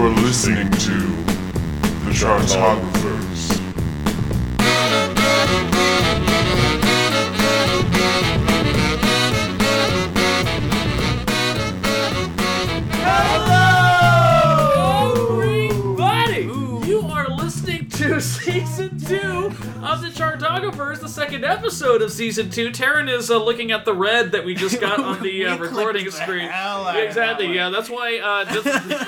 You're listening to the Chartographers. Hello, Everybody, you are listening to season two of the second episode of season two. Taran is uh, looking at the red that we just got on the uh, recording the screen. hell out of exactly, that yeah. That's why. Uh, just,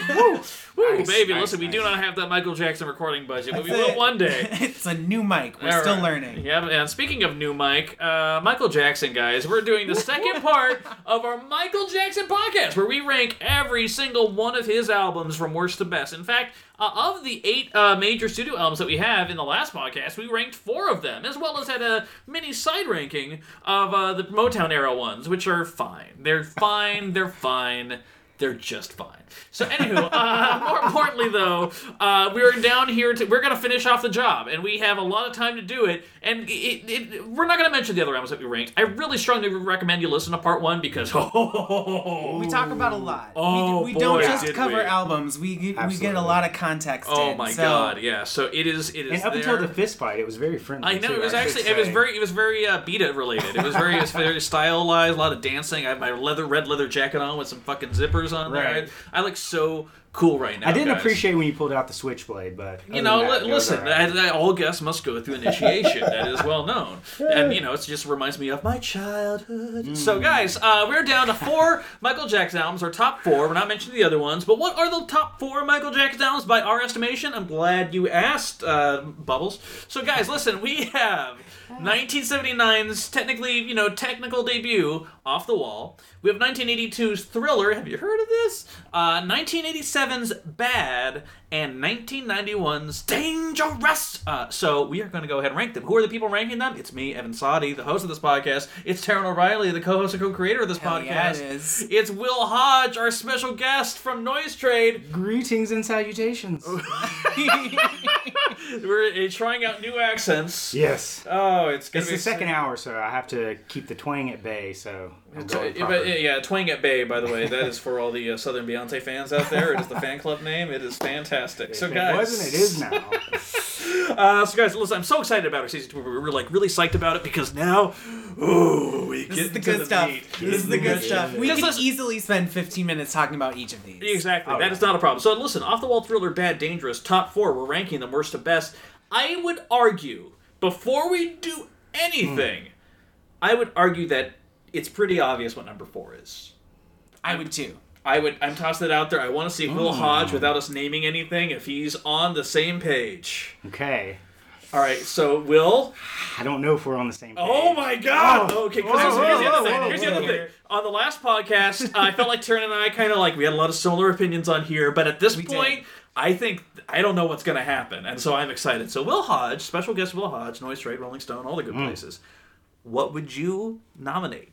woo, woo, Nice, baby. nice, listen, we do not have that Michael Jackson recording budget, but we will it. one day. it's a new mic. We're All still right. learning. Yeah, and speaking of new mic, uh, Michael Jackson, guys, we're doing the second part of our Michael Jackson podcast, where we rank every single one of his albums from worst to best. In fact, uh, of the eight uh, major studio albums that we have in the last podcast, we ranked four of them, as well as had a mini side ranking of uh, the Motown era ones, which are fine. They're fine. They're fine. They're just fine. So, anywho, uh, more importantly, though, uh, we're down here to we're gonna finish off the job, and we have a lot of time to do it. And it, it, we're not gonna mention the other albums that we ranked. I really strongly recommend you listen to part one because oh, We talk about a lot. Oh, we, we don't just cover we. albums. We we get a lot of context. oh in, my so- god, yeah. So it is. It is And up there. until the fist fight, it was very friendly. I know too, it was I actually it was very it was very uh, Beat It related. It was very it was very stylized, a lot of dancing. I have my leather red leather jacket on with some fucking zippers on there. Right. I, I look so cool right now. I didn't guys. appreciate when you pulled out the switchblade, but You know, that, li- it was listen, alright. I, I, all guests must go through initiation. that is well known. And, you know, it just reminds me of my childhood. So, guys, uh, we're down to four Michael Jackson albums, our top four. We're not mentioning the other ones, but what are the top four Michael Jackson albums by our estimation? I'm glad you asked, uh, Bubbles. So, guys, listen, we have 1979's technically, you know, technical debut, Off the Wall. We have 1982's Thriller. Have you heard of this? Uh, 1987's Bad and 1991's Dangerous. Uh, so we are going to go ahead and rank them. Who are the people ranking them? It's me, Evan Sadi, the host of this podcast. It's Taran O'Reilly, the co-host and co-creator of this Hell podcast. yeah, it is. It's Will Hodge, our special guest from NoiseTrade. Greetings and salutations. We're uh, trying out new accents. yes. Oh, it's gonna It's be the second hour, so I have to keep the twang at bay. So I'm going but, yeah, Twang at Bay, by the way. That is for all the uh, Southern Beyonce fans out there. It is the fan club name. It is fantastic. So, guys, it wasn't, it is now. Uh, so, guys, listen, I'm so excited about our season two. We're, we're like really psyched about it because now, ooh, we This get is the into good stuff. meat. This is the good stuff. We Just can listen- easily spend 15 minutes talking about each of these. Exactly. Oh, that yeah. is not a problem. So listen, off the wall thriller, bad, dangerous, top four. We're ranking them worst to best. I would argue before we do anything, I would argue that it's pretty obvious what number four is. I would too. I would. I'm tossing it out there. I want to see Will mm. Hodge without us naming anything. If he's on the same page. Okay. All right. So Will. I don't know if we're on the same oh page. Oh my God! Oh. Whoa. Okay, because Whoa, here's, the whoa, other thing. whoa, Here's the other thing. On the last podcast, I felt like Taran and I kind of like we had a lot of similar opinions on here, but at this We point, did. I think I don't know what's going to happen, and so I'm excited. So Will Hodge, special guest Will Hodge, NoiseTrade, Rolling Stone, all the good mm. places. What would you nominate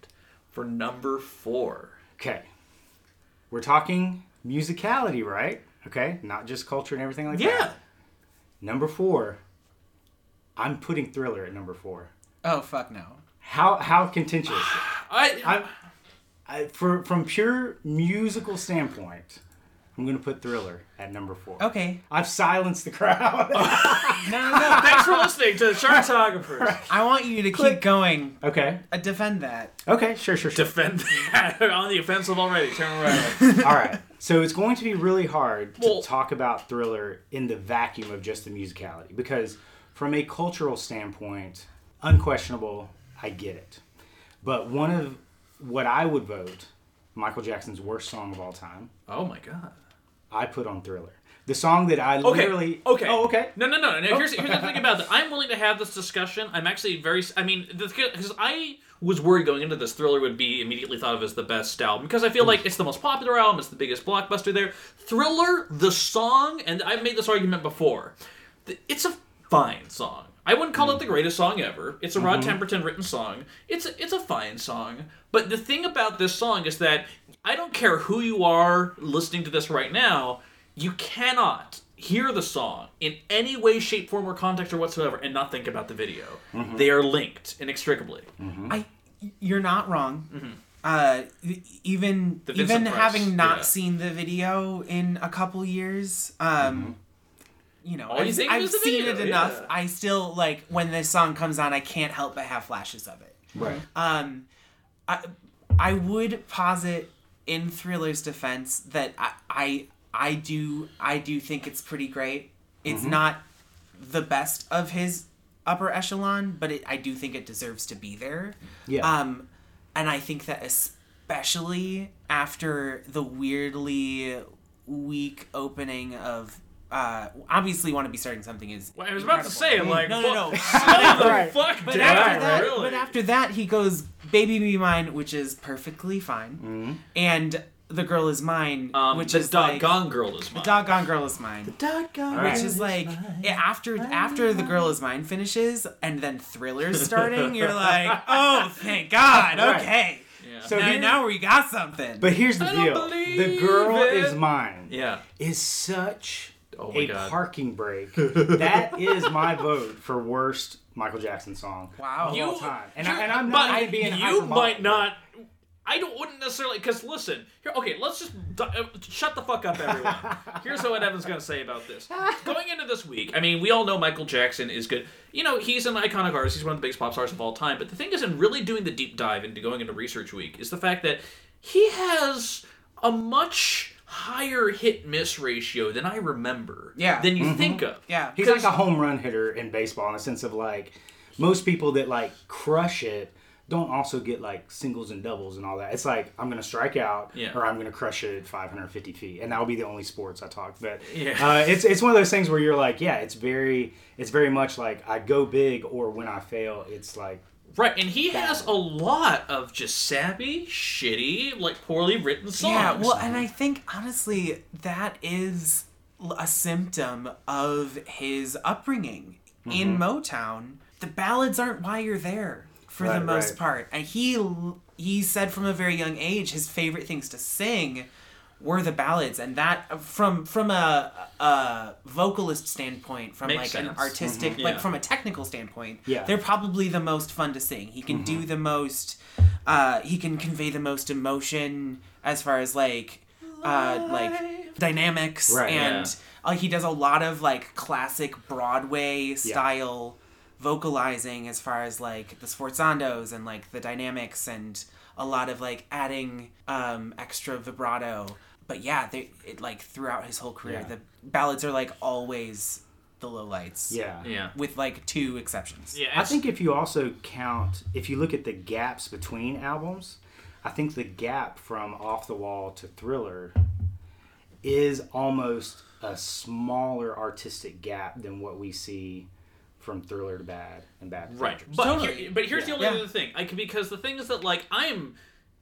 for number four? Okay. We're talking musicality, right? Okay. Not just culture and everything like Yeah. that. Yeah. Number four. I'm putting Thriller at number four. Oh fuck no. How how contentious? I, I, I for from pure musical standpoint, I'm gonna put Thriller at number four. Okay. I've silenced the crowd. No, no, no. thanks for listening to the Chartographers. I want you to keep going. okay. Uh, defend that. Okay. Sure. Sure. Sure. Defend that on the offensive already. Turn around. All right. So it's going to be really hard to Well- talk about Thriller in the vacuum of just the musicality because, from a cultural standpoint, unquestionable, I get it. But one of what I would vote Michael Jackson's worst song of all time, oh my God. I put on Thriller. The song that I Okay. literally. Okay. Oh, okay. No, no, no. no. Here's, here's the thing about that. I'm willing to have this discussion. I'm actually very. I mean, because I was worried going into this, Thriller would be immediately thought of as the best album because I feel like it's the most popular album. It's the biggest blockbuster there. Thriller, the song, and I've made this argument before. It's a fine song. I wouldn't call it the mm-hmm. greatest song ever. It's a Rod mm-hmm. Temperton written song. It's a, it's a fine song. But the thing about this song is that I don't care who you are listening to this right now, you cannot hear the song in any way, shape, form, or context or whatsoever and not think about the video. They are linked inextricably. I you're not wrong. uh, e- even even Price, having not yeah. seen the video in a couple years, um, you know, All I've, think of I've seen video, it enough. yeah. I still like when this song comes on, I can't help but have flashes of it. Right. Um, I I would posit in Thriller's defense that I I, I do I do think it's pretty great. It's Mm-hmm. not the best of his upper echelon, but it, I do think it deserves to be there. Yeah. Um, and I think that especially after the weirdly weak opening of. Uh, obviously, want to be starting something is. Well, I was about to incredible. say, like, no, no, no. fuck- slow the Right. fuck But after that, really. but after that, he goes, "Baby Be Mine," which is perfectly fine, Mm-hmm. and "The Girl Is Mine," um, which the is like, doggone girl is mine. "The Doggone Girl Is Mine," doggone Right. which is like after after "The Girl Is Mine" finishes, and then Thriller's starting. You're like, "Oh, thank God, Right. okay." yeah. So now, here- now we got something. But here's the I don't deal: the girl it. is mine. yeah. Is such Oh a God. parking brake. that is my vote for worst Michael Jackson song Wow. of You- all time. And, I, and I'm but even being you might not. I don't wouldn't necessarily because listen here. Okay, let's just uh, shut the fuck up, everyone. Here's what Evan's gonna say about this. Going into this week, I mean, we all know Michael Jackson is good. You know, he's an iconic artist. He's one of the biggest pop stars of all time. But the thing is, in really doing the deep dive into going into Research Week, is the fact that he has a much higher hit miss ratio than I remember. Yeah. Than you think of. Yeah. He's like a home run hitter in baseball in the sense of like most people that like crush it don't also get like singles and doubles and all that. It's like I'm gonna strike out Yeah. or I'm gonna crush it at 550 feet, and that will be the only sports I talk. But Yeah. uh, it's it's one of those things where you're like, yeah, it's very it's very much like I go big or when I fail, it's like Right, and he has a lot of just sappy, shitty, like poorly written songs. Yeah, well, and I think honestly that is a symptom of his upbringing in Mm-hmm. Motown. The ballads aren't why you're there for the most right. part, and he he said from a very young age his favorite things to sing were the ballads, and that from from a, a vocalist standpoint, from Makes like an sense. artistic, Mhm. like from a technical standpoint, Yeah. they're probably the most fun to sing. He can do the most. Uh, he can convey the most emotion as far as like uh, like dynamics Right. and Yeah. uh, he does a lot of like classic Broadway style vocalizing as far as like the sforzandos and like the dynamics and a lot of like adding um, extra vibrato. But yeah, they it, like throughout his whole career, Yeah. the ballads are like always the lowlights. yeah. yeah, With like two exceptions. yeah. I think if you also count, if you look at the gaps between albums, I think the gap from Off the Wall to Thriller is almost a smaller artistic gap than what we see from Thriller to Bad and Bad to right. Dangerous. But Totally. here, but here's Yeah. the only Yeah. other thing, I, because the thing is that like I'm,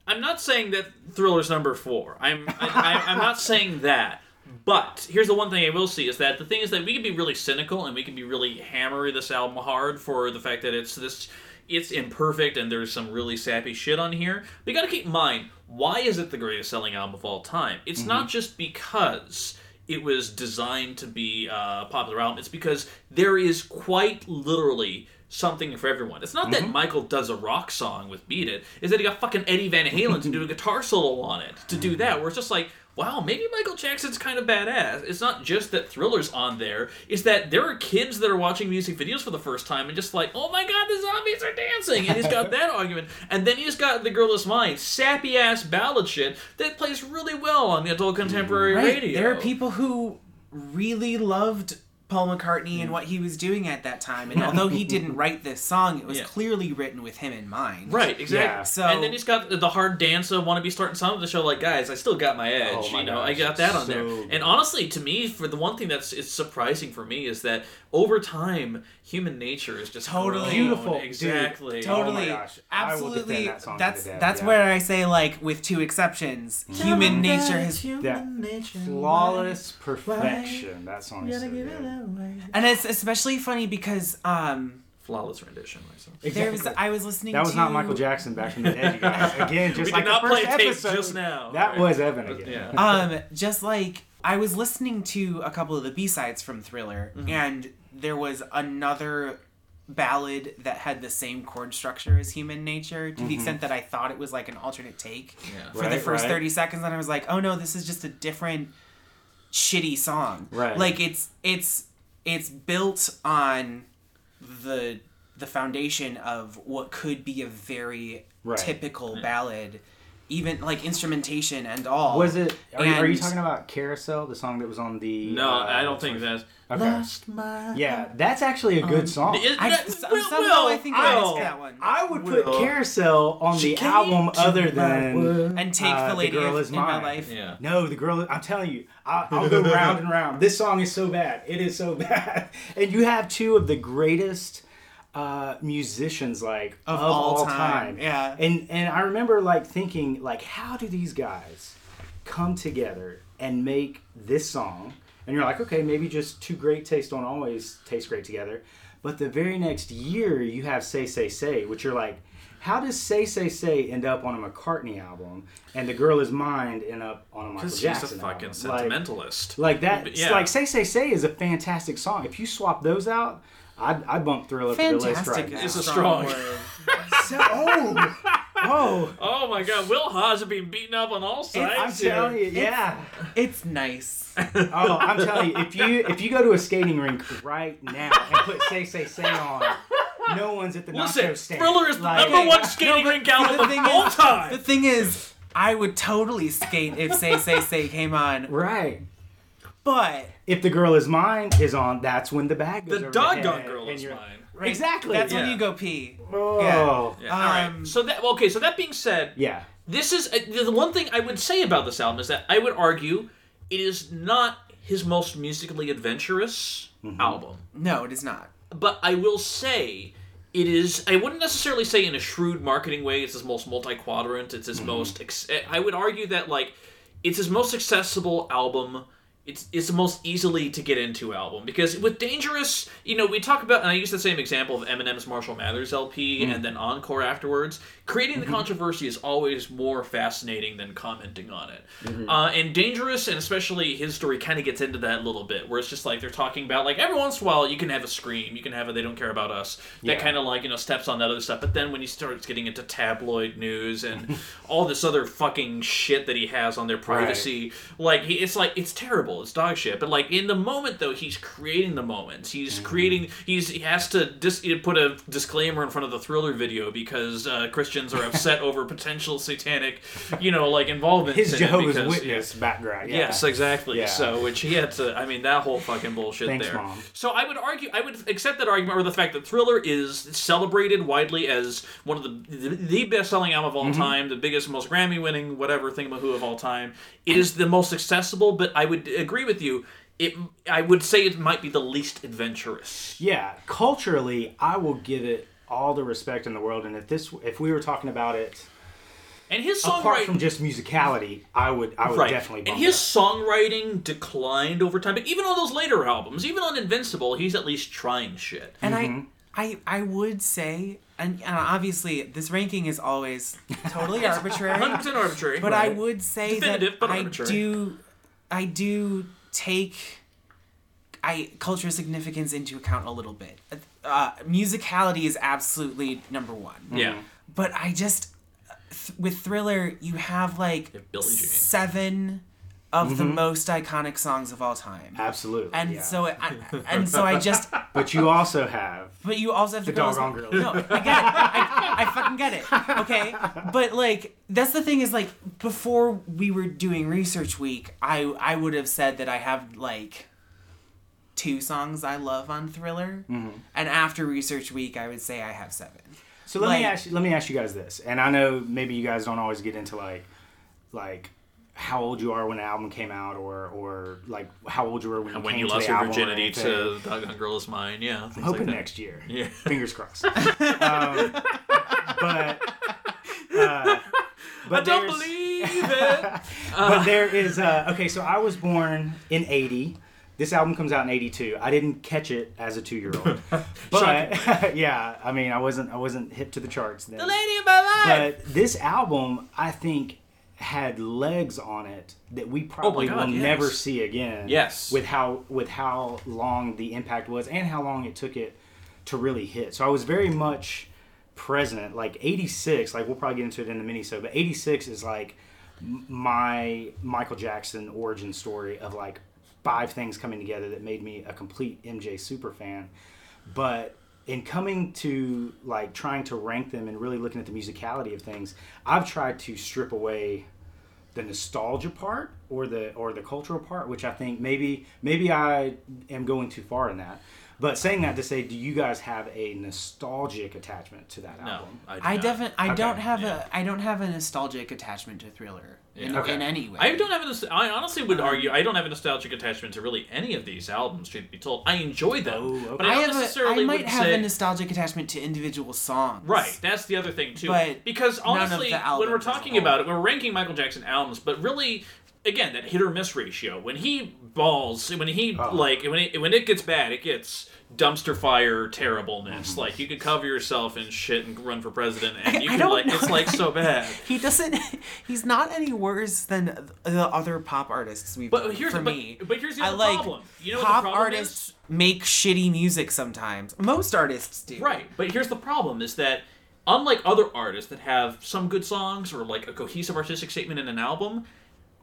I'm not saying that Thriller's number four. I'm, I, I, I'm not saying that. But here's the one thing I will see is that the thing is that we can be really cynical and we can be really hammer this album hard for the fact that it's this it's imperfect and there's some really sappy shit on here. But you gotta keep in mind, why is it the greatest selling album of all time? It's not mm-hmm. just because it was designed to be a popular album, it's because there is quite literally something for everyone. It's not that mm-hmm. Michael does a rock song with Beat It, is that he got fucking Eddie Van Halen to do a guitar solo on it to do that, mm-hmm. where it's just like, wow, maybe Michael Jackson's kind of badass. It's not just that Thriller's on there, it's that there are kids that are watching music videos for the first time and just like, oh my god, the zombies are dancing! And he's got that argument. And then he's got The Girl Is Mine, sappy ass ballad shit that plays really well on the adult contemporary Right. radio. There are people who really loved Paul McCartney and mm. what he was doing at that time. And although he didn't write this song, it was Yeah. clearly written with him in mind. Right, exactly. Yeah. So- and then he's got the hard dance of want to be starting some of the show like guys, I still got my edge. Oh my you know, I got that on so there. good. And honestly, to me, for the one thing that's it's surprising for me is that over time, human nature is just Totally. grown. Beautiful, dude. Exactly. Oh totally. Oh my gosh. I will Absolutely. that song to that's the death, that's yeah. where I say like with two exceptions, mm-hmm. human nature has That flawless perfection. That song is so good. And it's especially funny because um Flawless rendition. Myself. there was I was listening That was to not Michael Jackson back in the day, you guys. Again, just We like did not the first play episode, just now. That Right. was Evan again. Yeah. um just like I was listening to a couple of the B-sides from Thriller Mm-hmm. and there was another ballad that had the same chord structure as Human Nature to the extent that I thought it was like an alternate take Yeah. for the first right. 30 seconds and I was like, "Oh no, this is just a different shitty song." Right. Like it's it's it's built on the the foundation of what could be a very Right. typical ballad even like instrumentation and all Was it? Are, you, are you talking about Carousel, the song that was on the? No, uh, I don't think that's. Okay. Lost my. Yeah, that's actually a good song. Is I, that- Will- somehow Will, I think I I know. that one. I would put Carousel on She the album other than and take uh, the lady girl in, is in my life. Yeah. No, the girl. I'm telling you, I'll, I'll go round and round. This song is so bad. It is so bad. And you have two of the greatest uh, musicians like Of of, all all, time, time. yeah. And and I remember like thinking like, how do these guys come together and make this song? And you're like, okay, maybe just two great tastes don't always taste great together. But the very next year, you have Say Say Say, which you're like, how does Say Say Say end up on a McCartney album and The Girl Is Mine end up on a Michael Because he's a fucking album? Like- sentimentalist. Like, that, Yeah. like Say Say Say is a fantastic song. If you swap those out, I'd, I'd bump Thriller to the list Fantastic right now. It's a strong- word. So- oh, oh, Oh my god, Will Haas is being beaten up on all sides. I'm telling you, yeah. It's nice. Oh, I'm telling you, if you if you go to a skating rink right now and put Say Say Say on, no one's at the Listen, nacho stand. Thriller is the Like- number one skating No, but rink album the of thing all is- time. The thing is, I would totally skate if Say Say Say came on, Right. but If the girl is mine is on, that's when the bag goes the over doggone head, girl is you're- mine. Exactly. that's Yeah. when you go pee. Oh. Yeah. Yeah, all right. Um, So that okay. So that being said, Yeah. this is uh, the one thing I would say about this album is that I would argue it is not his most musically adventurous Mm-hmm. album. No, it is not. but I will say it is. I wouldn't necessarily say in a shrewd marketing way. It's his most multi-quadrant. It's his most. Ex- I would argue that like it's his most accessible album. It's, it's the most easily to get into album because with Dangerous, you know, we talk about, and I use the same example of Eminem's Marshall Mathers LP hmm. and then Encore afterwards. Creating the controversy is always more fascinating than commenting on it. Uh, and Dangerous, and especially his story, kind of gets into that a little bit, where it's just like they're talking about, like, every once in a while you can have a scream, you can have a they don't care about us. That Yeah. kind of like, you know, steps on that other stuff. But then when he starts getting into tabloid news and all this other fucking shit that he has on their privacy, like, he, it's like, it's terrible. It's dog shit. But like, in the moment, though, he's creating the moments. He's creating, he's, he has to dis- put a disclaimer in front of the thriller video because uh, Christians are upset over potential satanic, you know, like involvement. His in Jehovah's because- Witness background. Yeah. Yes, exactly. Yeah. So, which he had to. I mean, that whole fucking bullshit Thanks, there. Mom. So, I would argue, I would accept that argument, or the fact that Thriller is celebrated widely as one of the the, the best-selling album of all Mm-hmm. time, the biggest, most Grammy-winning, whatever thingamahoo of who of all time. It is the most accessible, but I would agree with you. It, I would say it might be the least adventurous. Yeah, culturally, I will give it all the respect in the world. And if this, if we were talking about it And his apart songwriting, from just musicality, I would, I would right. definitely. and his it. songwriting declined over time. But even on those later albums, even on Invincible, he's at least trying shit. And Mm-hmm. I, I, I would say, and, and obviously this ranking is always totally arbitrary. 100% arbitrary. But I would say Definitive, that but I do, I do take, I cultural significance into account a little bit. Uh, musicality is absolutely number one. Yeah. But I just, th- with Thriller, you have like have Billie Jean. seven of the most iconic songs of all time. Absolutely. And yeah. so, I, and so I just, but you also have but you also have the to go. doggone girl. No, I get it. I, I fucking get it. Okay, but like that's the thing is like before we were doing research week, I I would have said that I have like two songs I love on Thriller, Mm-hmm. and after research week, I would say I have seven. So let me ask you, let me ask you guys this, and I know maybe you guys don't always get into like like how old you are when the album came out, or or like how old you were when you when came you to lost the your album virginity to Doggone Girl is Mine. Yeah. I'm hoping like next year. Yeah. Fingers crossed. um, but uh, I but don't believe it. but there is uh, okay. So I was born in '80. This album comes out in '82. I didn't catch it as a two-year-old, but yeah, I mean, I wasn't I wasn't hip to the charts then. the lady of my life. But this album, I think, had legs on it that we oh probably Oh God, will yes. never see again. Yes. With how with how long the impact was and how long it took it to really hit. So I was very much present. Like '86, like we'll probably get into it in the mini so, but '86 is like my Michael Jackson origin story of like five things coming together that made me a complete MJ super fan. But in coming to like trying to rank them and really looking at the musicality of things, I've tried to strip away the nostalgia part or the or the cultural part, which I think maybe maybe I am going too far in that. But saying that to say, do you guys have a nostalgic attachment to that No, album? I, do I definitely I Okay. don't have Yeah. a I don't have a nostalgic attachment to Thriller in, Okay. in any way. I don't have a. nost- I honestly would argue I don't have a nostalgic attachment to really any of these albums. Truth be told, I enjoy them, Oh, okay. but I I don't necessarily I might would have say. a nostalgic attachment to individual songs. Right, that's the other thing too. But because honestly, when we're albums as a talking about it, we're ranking Michael Jackson albums, but really, again, that hit or miss ratio. When he balls, when he Oh. like when it when it gets bad, it gets dumpster fire terribleness. Mm-hmm. Like you could cover yourself in shit and run for president, and you I can don't like know. it's like so bad. He doesn't. He's not any worse than the other pop artists we've. But done, here's for but, me. but here's the I like problem. You know what pop the problem artists is? make shitty music sometimes. Most artists do. Right, but here's the problem: is that unlike other artists that have some good songs or like a cohesive artistic statement in an album,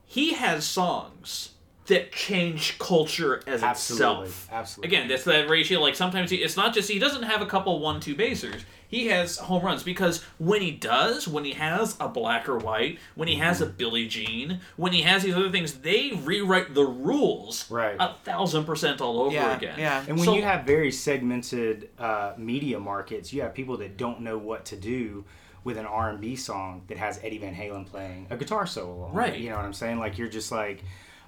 he has songs that change culture as Absolutely, itself. absolutely. Again, that's that ratio. Like sometimes he, it's not just he doesn't have a couple one-two basers. He has home runs because when he does, when he has a black or white, when he has a Billie Jean, when he has these other things, they rewrite the rules Right. a thousand percent all over Yeah. again. Yeah. And when So- you have very segmented uh, media markets, you have people that don't know what to do with an R and B song that has Eddie Van Halen playing a guitar solo. Right. You know what I'm saying? Like you're just like,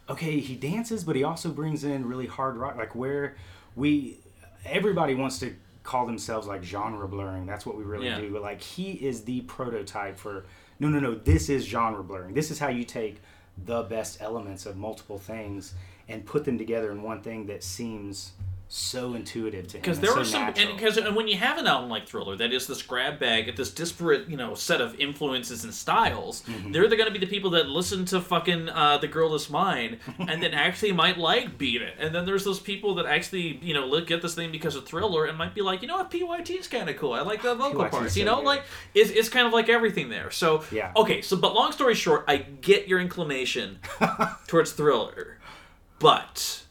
okay, he dances, but he also brings in really hard rock. Like where we, everybody wants to call themselves like genre blurring. That's what we really Yeah. do. But like he is the prototype for. No, no, no. This is genre blurring. This is how you take the best elements of multiple things and put them together in one thing that seems so intuitive to him. because there so are some and because and when you have an album like Thriller that is this grab bag, this disparate you know set of influences and styles, Mm-hmm. they're going to be the people that listen to fucking uh, the Girl Is Mine and then actually might like Beat It, and then there's those people that actually you know look get this thing because of Thriller and might be like you know what PYT is kind of cool. I like the vocal PYT 's parts. so You know good. like it's it's kind of like everything there. So Yeah. okay, so but long story short, I get your inclination towards Thriller, but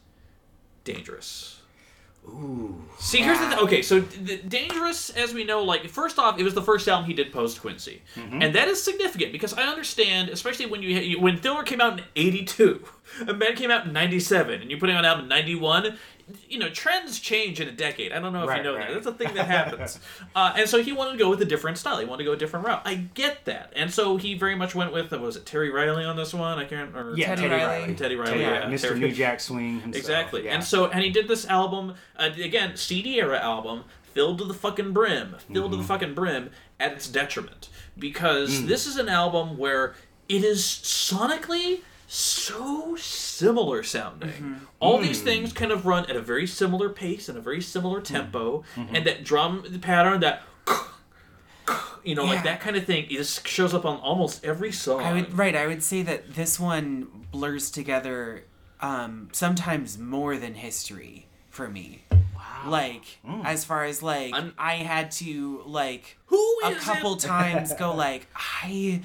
dangerous. Ooh. See, here's the thing. Okay, so D- Dangerous, as we know, like first off, it was the first album he did post Quincy, mm-hmm. and that is significant because I understand, especially when you, you when Thriller came out in '82, and Man came out in '97, and you're putting out an album in '91. You know, trends change in a decade. I don't know if Right, you know right. that. That's a thing that happens. uh, and so he wanted to go with a different style. He wanted to go a different route. I get that. And so he very much went with, uh, was it Terry Riley on this one? I can't remember. Yeah, Teddy Teddy, Riley. Riley. Teddy Riley, Teddy yeah, Riley. Mr. Terry- New Jack Swing himself. Exactly. Yeah. And so, and he did this album uh, again, CD era album, filled to the fucking brim, filled to the fucking brim at its detriment, because this is an album where it is sonically so similar sounding. All these mm-hmm. things kind of run at a very similar pace and a very similar mm-hmm. tempo, mm-hmm. and that drum pattern that. You know, like that kind of thing is shows up on almost every song. I would right. I would say that this one blurs together um, sometimes more than history for me. Wow. Like mm. as far as like I'm- I had to like Who a couple it? times go like I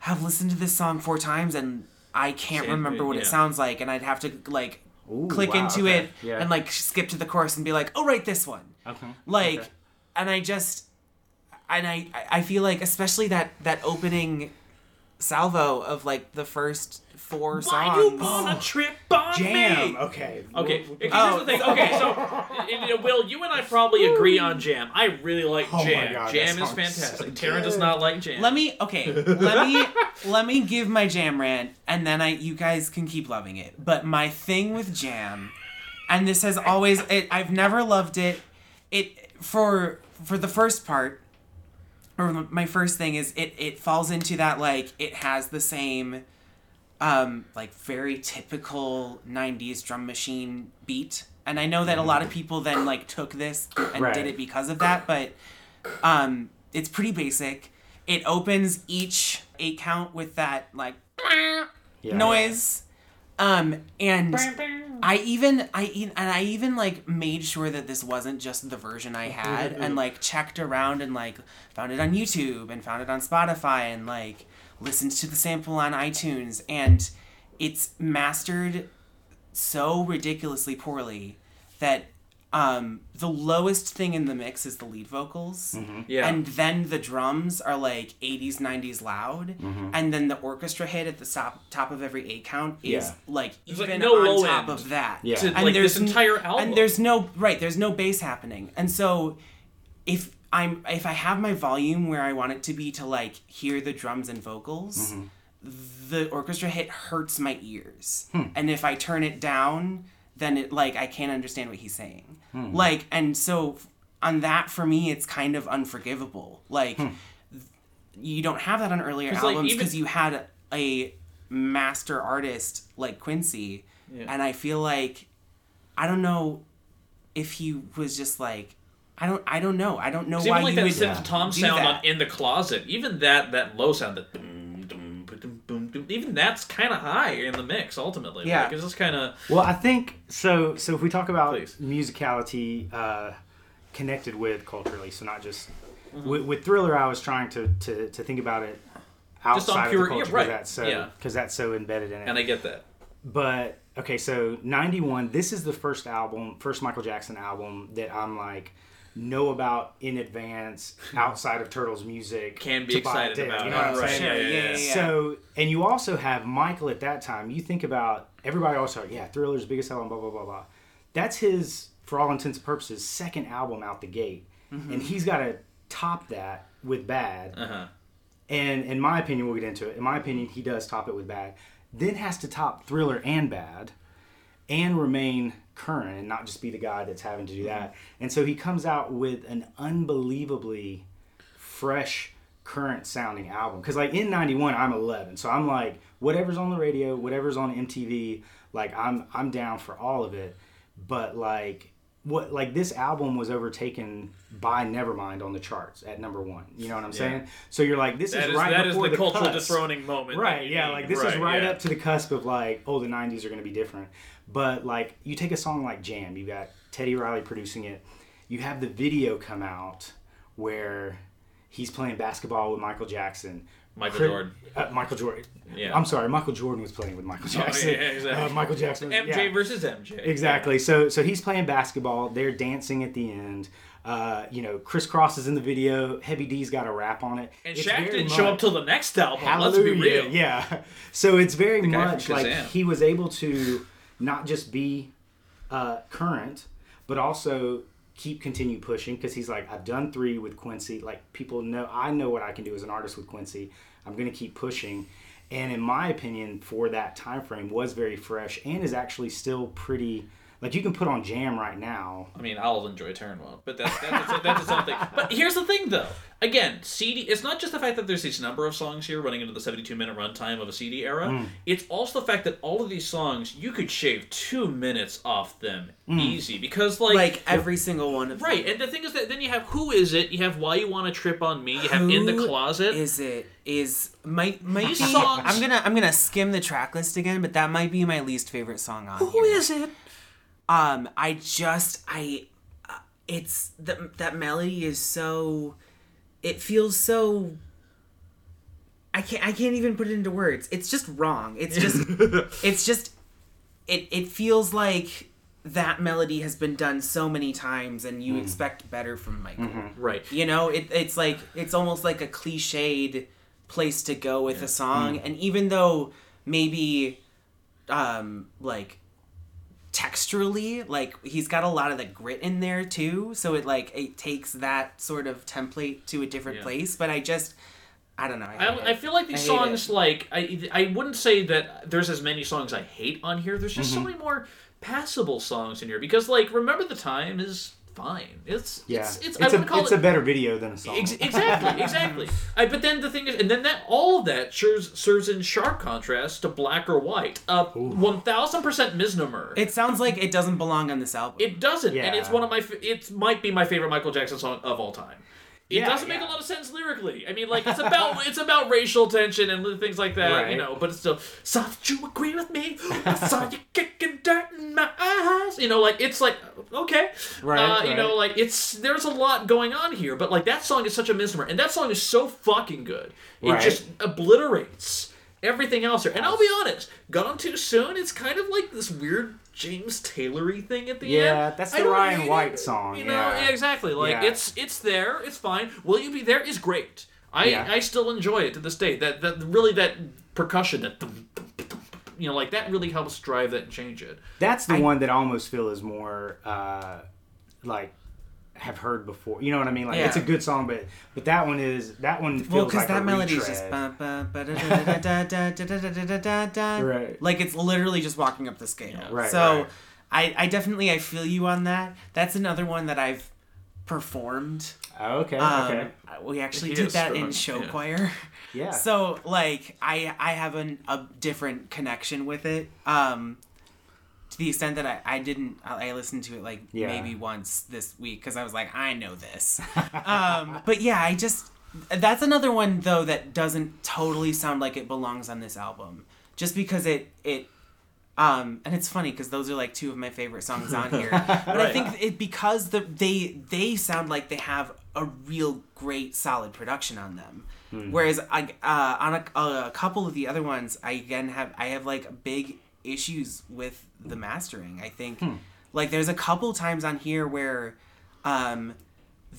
have listened to this song four times and I can't remember what yeah. it sounds like and I'd have to like Ooh, click wow, into okay. it Yeah. and like skip to the chorus and be like oh right this one Okay. like Okay. and i just and i i feel like especially that that opening salvo of like the first four Why you songs wanna trip on Jam. me? Okay. Okay, okay, Oh. here's the thing. Oh. Okay, so Will, you and I probably agree on Jam. I really like Oh my Jam. God, that Jam is song's fantastic. so Taran does good. not like Jam. let me okay let me let me give my jam rant and then i you guys can keep loving it but my thing with jam and this has always it, i've never loved it it for for the first part or my first thing is it it falls into that like it has the same um like very typical 90s drum machine beat and i know that a lot of people then like took this and Right. did it because of that but um it's pretty basic it opens each eight count with that like Yeah. noise um and I even I and I even like made sure that this wasn't just the version I had and like checked around and like found it on YouTube and found it on Spotify and like listened to the sample on iTunes. And it's mastered so ridiculously poorly that um the lowest thing in the mix is the lead vocals Yeah. and then the drums are like 80s 90s loud Mm-hmm. and then the orchestra hit at the top top of every eight count is Yeah. like There's, like, even no on top of that Yeah. to, and like there's this n- entire album. and there's no right there's no bass happening and so if i'm if i have my volume where i want it to be to like hear the drums and vocals the orchestra hit hurts my ears and if i turn it down then it like i can't understand what he's saying Hmm. like and so on that for me it's kind of unforgivable like th- you don't have that on earlier 'Cause, like, albums even- because you had a master artist like quincy Yeah. and i feel like i don't know if he was just like i don't i don't know i don't know why even like you that would tom sound that. on in the closet. Even that that low sound that even that's kind of high in the mix ultimately. Yeah. like, it's just kind of Well, I think so. So if we talk about Please. musicality uh, connected with culturally, so not just Mm-hmm. with, with Thriller, I was trying to, to, to think about it outside pure- of the yeah, culture right, because that's so yeah. because that's so embedded in it. and I get that. but okay, so '91. This is the first album, first Michael Jackson album that I'm like know about in advance outside of Turtles music. Can be to buy excited it. about You it. know what I'm Right, saying? yeah, yeah, yeah. So, and you also have Michael at that time. You think about everybody always like, yeah, Thriller's biggest album, blah blah blah blah. That's his, for all intents and purposes, second album out the gate, and he's got to top that with Bad. Uh-huh. And in my opinion, we'll get into it. In my opinion, he does top it with Bad. Then has to top Thriller and Bad, and remain current and not just be the guy that's having to do that. And so he comes out with an unbelievably fresh current sounding album because like in 91 i'm 11 so i'm like whatever's on the radio whatever's on mtv like i'm i'm down for all of it but like what like this album was overtaken by nevermind on the charts at number one you know what i'm saying so you're like this is is right that is before the, cultural cusp. dethroning moment. Right, yeah, need. like this is right yeah. up to the cusp of like, oh, the '90s are going to be different. But like, you take a song like Jam, you got Teddy Riley producing it. You have the video come out where he's playing basketball with Michael Jackson. Michael Cri- Jordan. Uh, Michael Jordan. Yeah. I'm sorry, Michael Jordan was playing with Michael Jackson. Oh, yeah, exactly. Uh, Michael Jackson. MJ yeah. versus MJ. Exactly. So so he's playing basketball. They're dancing at the end. Uh, you know, Kris Kross is in the video. Heavy D's got a rap on it. And It's Shaq didn't show up till the next album. Hallelujah. Let's be real. Yeah. So it's very much like he was able to not just be uh, current, but also keep continue pushing because he's like, I've done three with Quincy. Like people know, I know what I can do as an artist with Quincy. I'm going to keep pushing. And in my opinion, for that time frame, was very fresh and is actually still pretty. Like you can put on Jam right now. I mean, I'll enjoy Turnwell, but that's that's a, that's its own thing. But here's the thing, though. Again, CD. It's not just the fact that there's this number of songs here running into the 72 minute runtime of a CD era. Mm. It's also the fact that all of these songs you could shave two minutes off them easy because, like, like every single one of them. right. And the thing is that then you have who is it? You have why you want to trip on me. You have in the closet. Is it is might my These songs- I'm gonna I'm gonna skim the track list again, but that might be my least favorite song on who here. is it? Um, I just I, uh, it's that that melody is so, it feels so. I can't I can't even put it into words. It's just wrong. It's just it's just, it it feels like that melody has been done so many times, and you expect better from Michael. Right. You know, it, it's like it's almost like a cliched place to go with a song, and even though maybe, um, like texturally, like he's got a lot of the grit in there too, so it like it takes that sort of template to a different Yeah. place. But I just, I don't know. I, I, I feel like these songs, it. like I, I wouldn't say that there's as many songs I hate on here. There's just so Mm-hmm. many more passable songs in here because, like, remember the time is fine. It's Yeah, it's, it's, it's, I a call it's it a better video than a song. Ex- exactly, exactly. I, but then the thing is, and then that all of that serves, serves in sharp contrast to Black or White. Uh, one thousand percent misnomer. It sounds like it doesn't belong on this album. It doesn't, and it's one of my. It might be my favorite Michael Jackson song of all time. It Yeah, doesn't make a lot of sense lyrically. I mean, like it's about it's about racial tension and things like that, you know. But it's still. Saw that you agree with me. I saw you kicking dirt in my eyes. You know, like it's like okay, Right, Uh, You know, like it's there's a lot going on here, but like that song is such a misnomer, and that song is so fucking good. It Right. just obliterates everything else here. And I'll be honest, Gone Too Soon, it's kind of like this weird James Taylory thing at the end. Yeah, that's the Ryan White it. song, You know, yeah. yeah, exactly. Like Yeah. it's it's there, it's fine. Will you be there is great. I Yeah. I still enjoy it to this day. That that really that percussion that you know like that really helps drive that and change it. That's the I- one that I almost feel is more uh, like have heard before. You know what I mean? Like yeah. it's a good song, but but that one is that one. Feels well, because like that melody is just right. Like it's literally just walking up the scale. Yeah, right. So, right. I I definitely I feel you on that. That's another one that I've performed. Oh, okay. Um, okay. We actually did that strong. in show yeah. choir. Yeah. So like I I have an, a different connection with it. Um to the extent that I, I didn't I I listened to it like Yeah. maybe once this week because I was like I know this. um, but yeah, I just that's another one though that doesn't totally sound like it belongs on this album. Just because it it um, and it's funny because those are like two of my favorite songs on here. But I think it because the they they sound like they have a real great solid production on them. Whereas I uh, on a, a couple of the other ones, I again have I have like a big issues with the mastering. I think like there's a couple times on here where um,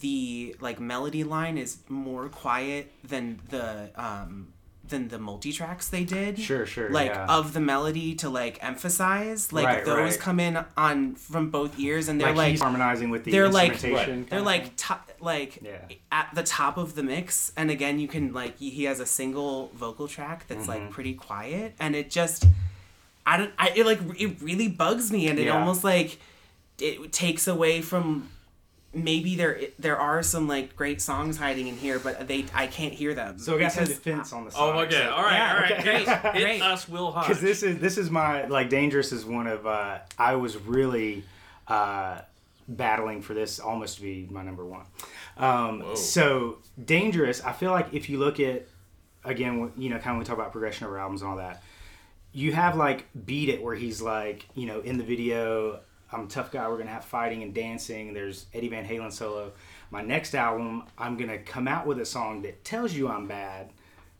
the like melody line is more quiet than the um, than the multi tracks they did Sure, sure, like yeah. of the melody to like emphasize like Right, those right. come in on from both ears and they're like, like, harmonizing with the they're like they're like like Yeah. at the top of the mix and again you can like he he has a single vocal track that's Mm-hmm. like pretty quiet and it just i don't i it like it really bugs me and it Yeah. almost like it takes away from maybe there there are some like great songs hiding in here but they i can't hear them So I got some defense on the side. Oh, song. okay. so- All right. Yeah, all right. okay. Great. Hit Great. us, Will Hodge. because this is this is my like dangerous is one of uh i was really uh battling for this almost to be my number one um so dangerous i feel like if you look at again you know kind of when we talk about progression over albums and all that you have like beat it where he's like you know in the video i'm a tough guy we're gonna have fighting and dancing there's eddie van halen solo my next album i'm gonna come out with a song that tells you i'm bad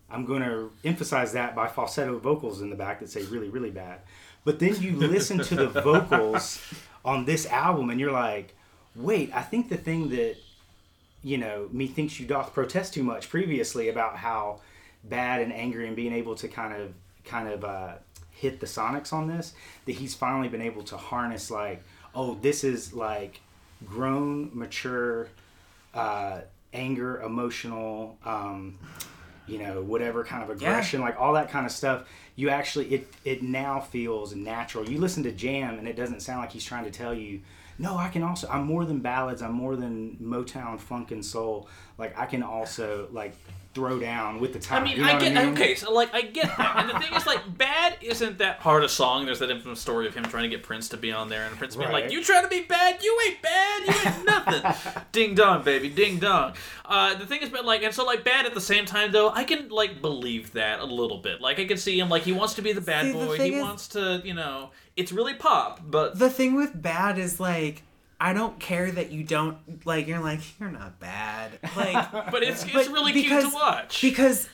I'm to emphasize that by falsetto vocals in the back that say really, really bad. But then you listen to the vocals on this album and you're like, wait, I think the thing that, you know, methinks you doth protest too much previously about how bad and angry and being able to kind of, kind of, uh, hit the sonics on this, that he's finally been able to harness like, oh, this is like grown, mature, uh, anger, emotional, um, you know, whatever kind of aggression, like all that kind of stuff. You actually, it it now feels natural. You listen to Jam, and it doesn't sound like he's trying to tell you, no, I can also, I'm more than ballads. I'm more than Motown, funk, and soul. Like I can also like throw down with the time. I mean, you know I what get mean? okay, so like I get that, and the thing is, like, bad isn't that hard a song. There's that infamous story of him trying to get Prince to be on there, and Prince being like, "You trying to be bad? You ain't bad. You ain't nothing." ding dong, baby, ding dong. Uh, the thing is, but like, and so like, bad at the same time though, I can like believe that a little bit. Like, I can see him like he wants to be the bad See, boy. thing He is- wants to, you know, it's really pop, but the thing with bad is like I don't care that you don't like you're like you're not bad like but it's it's but really because- cute to watch. because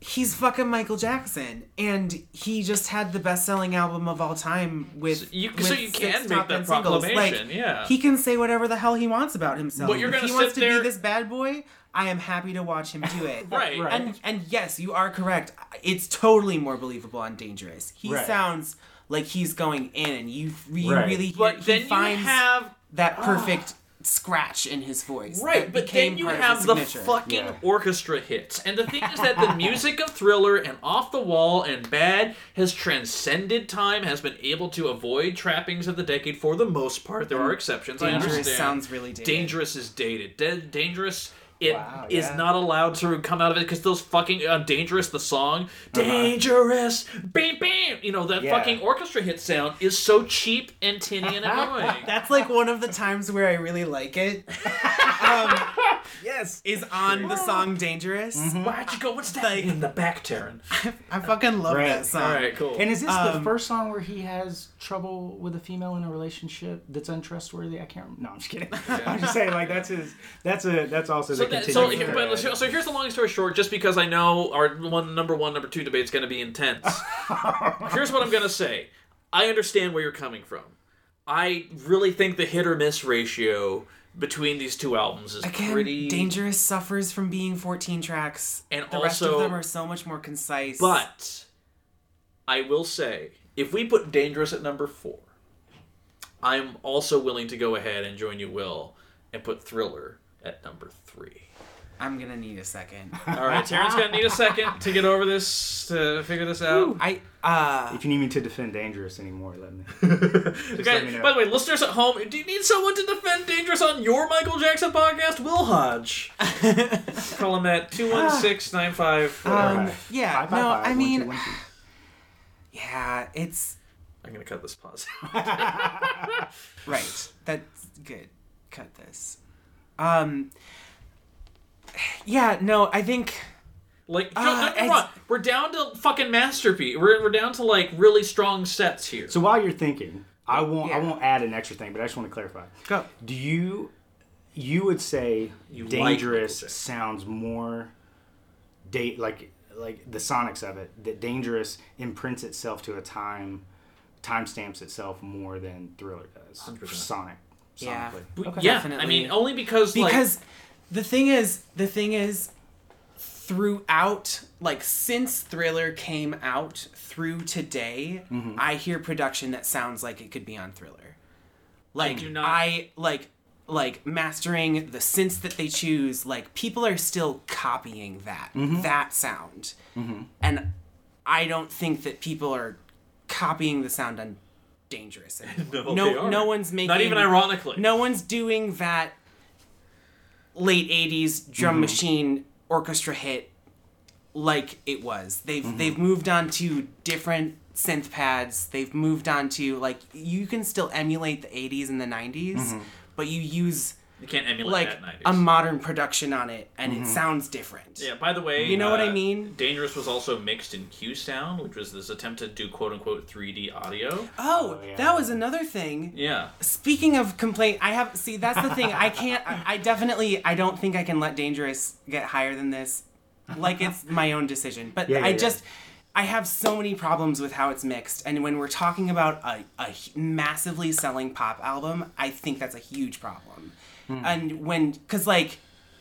he's fucking Michael Jackson and he just had the best selling album of all time with So you- with so you six can make top that 10 proclamation, like, yeah. he can say whatever the hell he wants about himself But you're if gonna he wants to there- be this bad boy I am happy to watch him do it Right. Right. and and yes you are correct it's totally more believable on Dangerous he Right. sounds like he's going in and you, you Right. really hear, but he then you finds have that ah. perfect scratch in his voice. Right, but became then you part have his the fucking Yeah. orchestra hits. And the thing is that the music of Thriller and Off the Wall and Bad has transcended time, has been able to avoid trappings of the decade for the most part. There are exceptions, I Dangerous understand. sounds really dated. Dangerous is dated. Da- dangerous. It is Wow, yeah. not allowed to come out of it because those fucking uh, dangerous the song dangerous bam bam you know that Uh-huh. Yeah. fucking orchestra hit sound is so cheap and tinny and annoying That's like one of the times where I really like it. um, Yes. is on the song Dangerous. Why'd you go? What's that in the back, Taran? I fucking love Right. that song. All right, cool. And is this the Um, first song where he has trouble with a female in a relationship that's untrustworthy? I can't. No, I'm just kidding. I'm just saying, like that's his. That's a. That's also So, the that, so, continuing here- but, so here's the long story short. Just because I know our one number one, number two debate's going to be intense. here's what I'm going to say. I understand where you're coming from. I really think the hit or miss ratio between these two albums is Again, pretty Dangerous suffers from being 14 tracks. And the rest also- of them are so much more concise. But I will say, if we put Dangerous at number four, I'm also willing to go ahead and join you, Will, and put Thriller at number three. I'm gonna need a second. All right, Taran's gonna need a second to get over this, to figure this out. I uh if you need me to defend Dangerous anymore, let me. Okay, let me know. by the way, listeners at home, do you need someone to defend Dangerous on your Michael Jackson podcast? Will Hodge. Call him at 216 95. um yeah Five, five, no five, I one, mean two, one, two. Yeah it's I'm gonna cut this pause. right that's good cut this um yeah no I think Like, no, Uh, no, no, it's- no, we're down to fucking masterpiece. We're, we're down to like really strong sets here. So while you're thinking, I won't. I won't add an extra thing, but I just want to clarify. go Do you? You would say You dangerous Michael Jackson. sounds more, date like like the sonics of it. That dangerous imprints itself to a time, timestamps itself more than Thriller does. 100%. Sonic. Yeah. Okay. yeah, definitely. I mean, only because, like, because the thing is the thing is throughout like since thriller came out through today Mm-hmm. i hear production that sounds like it could be on thriller like do not- i like like mastering the synths that they choose like people are still copying that Mm-hmm. that sound. Mm-hmm. And i don't think that people are copying the sound on dangerous anymore. No, no no one's making not even ironically. no one's doing that late 80s drum mm-hmm. machine orchestra hit like it was. They've mm-hmm. they've moved on to different synth pads. They've moved on to like you can still emulate the 80s and the 90s but you use you can't emulate like that 90s. a modern production on it and it sounds different yeah, by the way, You know what I uh, mean? Dangerous was also mixed in QSound, which was this attempt to do quote unquote 3D audio. oh, Oh, yeah. that was another thing Yeah. Speaking of complaint, I have see that's the thing. I can't. I, I definitely. I don't think I can let dangerous get higher than this. Like it's my own decision, but Yeah, yeah, I yeah. just. I have so many problems with how it's mixed, and when we're talking about a, a massively selling pop album, I think that's a huge problem. Hmm. And when, because like,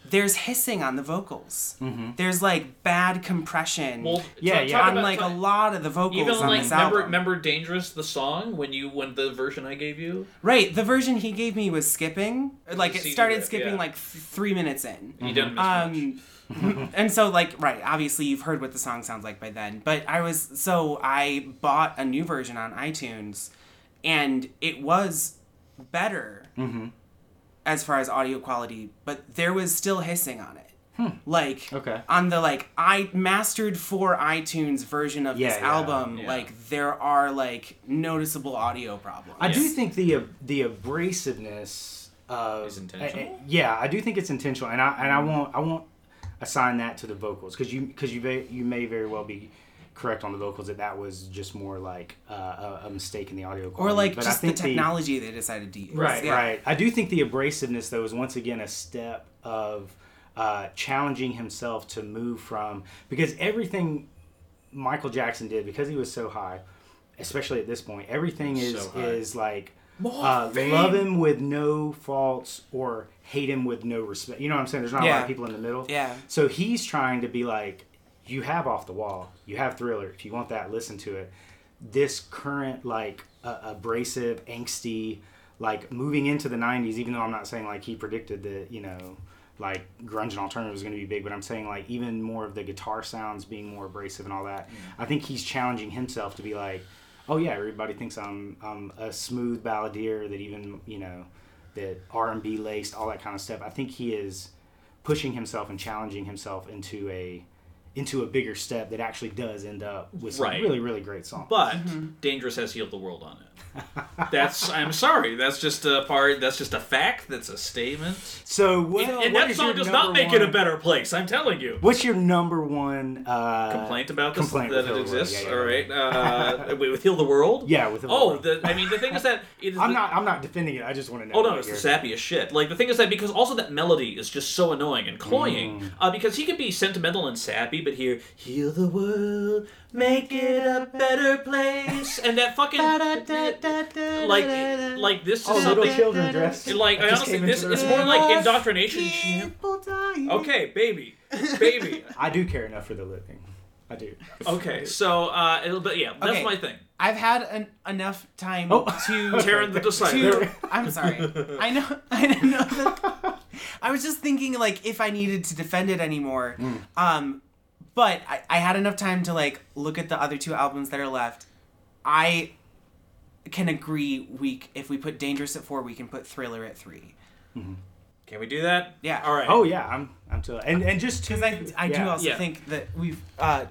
there's hissing on the vocals. Mm-hmm. There's like bad compression Well, Yeah, talk- yeah. talk on about- like a lot of the vocals Even on like this remember, album. remember "Dangerous" the song when you when the version I gave you. Right, the version he gave me was skipping. Like it started rip, skipping yeah. like th- three minutes in. You didn't miss much. And so like right, obviously you've heard what the song sounds like by then. But I was so I bought a new version on iTunes, and it was better as far as audio quality, but there was still hissing on it. Like Okay. on the like I mastered for iTunes version of Yeah, this yeah, album, yeah. like there are like noticeable audio problems. I do think the uh, the abrasiveness of Is intentional? uh, yeah, I do think it's intentional, and I and I won't I won't assign that to the vocals because you because you may, you may very well be correct on the vocals that that was just more like uh, a, a mistake in the audio quality. or like but I just the think technology they decided to use. Right, Yeah. right. I do think the abrasiveness though is once again a step of uh, challenging himself to move from because everything Michael Jackson did because he was so high, especially at this point, everything is So is like uh, love him with no faults or hate him with no respect. You know what I'm saying? There's not a lot of people in the middle. Yeah. So he's trying to be like, you have off the wall, you have Thriller. If you want that, listen to it. This current like uh, abrasive, angsty, like moving into the '90s. Even though I'm not saying like he predicted that, you know, like grunge and alternative was going to be big, but I'm saying like even more of the guitar sounds being more abrasive and all that. I think he's challenging himself to be like, oh yeah, everybody thinks I'm I'm a smooth balladeer that even you know that R and B laced all that kind of stuff. I think he is pushing himself and challenging himself into a into a bigger step that actually does end up with some Right. really really great songs. But mm-hmm. Dangerous has healed the world on it. That's I'm sorry. That's just a part. That's just a fact. That's a statement. so what, and what that song does not make it a better place. I'm telling you. What's your number one uh, Complaint about this complaint that it Heal the World? exists. Yeah, yeah, All yeah. Uh, with heal the world. Yeah, with Heal the Oh, World. the, I mean, the thing is that it is I'm the- not. I'm not defending it. I just want to know. Oh no, it's the sappiest shit. Like the thing is that because also that melody is just so annoying and cloying. Mm. Uh, because he can be sentimental and sappy, but here heal the world, make it a better place, and that fucking like like this is Oh, something. little children dressed. Like I honestly, this into it's more like indoctrination. Okay, baby, baby. I do care enough for the living. I do. Okay, so uh, it'll, but yeah, that's Okay. my thing. I've had an, enough time Oh. to Taran the Disciple. to I'm sorry. I know I know that. I was just thinking like if I needed to defend it anymore. Um but I, I had enough time to like look at the other two albums that are left. I can agree we if we put Dangerous at 4, we can put Thriller at 3. Can we do that? Yeah. All right. Oh yeah, I'm. I'm too. and and just Cuz I I do yeah. also Yeah. think that we've uh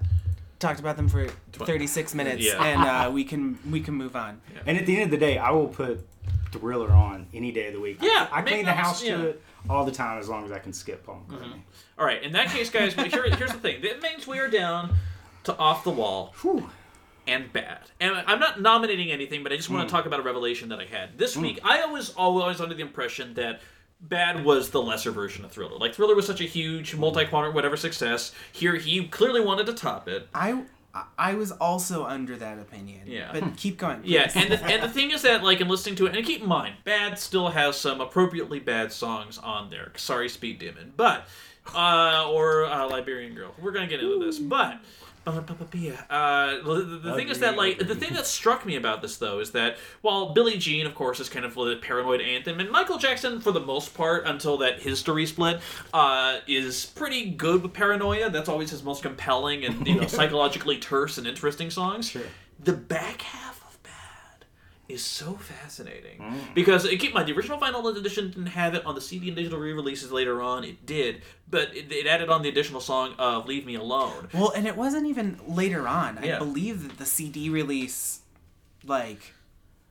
talked about them for 36 minutes Yeah. and uh, we can we can move on. And at the end of the day, I will put Thriller on any day of the week. Yeah, I, I clean the house yeah. to it all the time as long as I can skip Paul Mm-hmm. All right. In that case, guys, here, here's the thing. It means we are down to off the wall. Whew. and bad. And I'm not nominating anything, but I just want to talk about a revelation that I had this week. I was always under the impression that Bad was the lesser version of Thriller. Like Thriller was such a huge multi-quadrant whatever success. Here he clearly wanted to top it. I I was also under that opinion. Yeah. But keep going. Yeah, and the, and the thing is that like in listening to it, and keep in mind, Bad still has some appropriately bad songs on there. Sorry, Speed Demon, but uh, or uh, Liberian Girl. We're gonna get into this, but. Uh, the, the, thing is that like the thing that struck me about this though is that while Billie Jean of course is kind of the paranoid anthem and Michael Jackson for the most part until that history split uh, is pretty good with paranoia. That's always his most compelling and you know psychologically terse and interesting songs. Sure. the back half is so fascinating Mm. because keep in mind the original vinyl edition didn't have it on the CD and digital re-releases later on. It did, but it, it added on the additional song of "Leave Me Alone." Well, and it wasn't even later on. I believe that the CD release, like,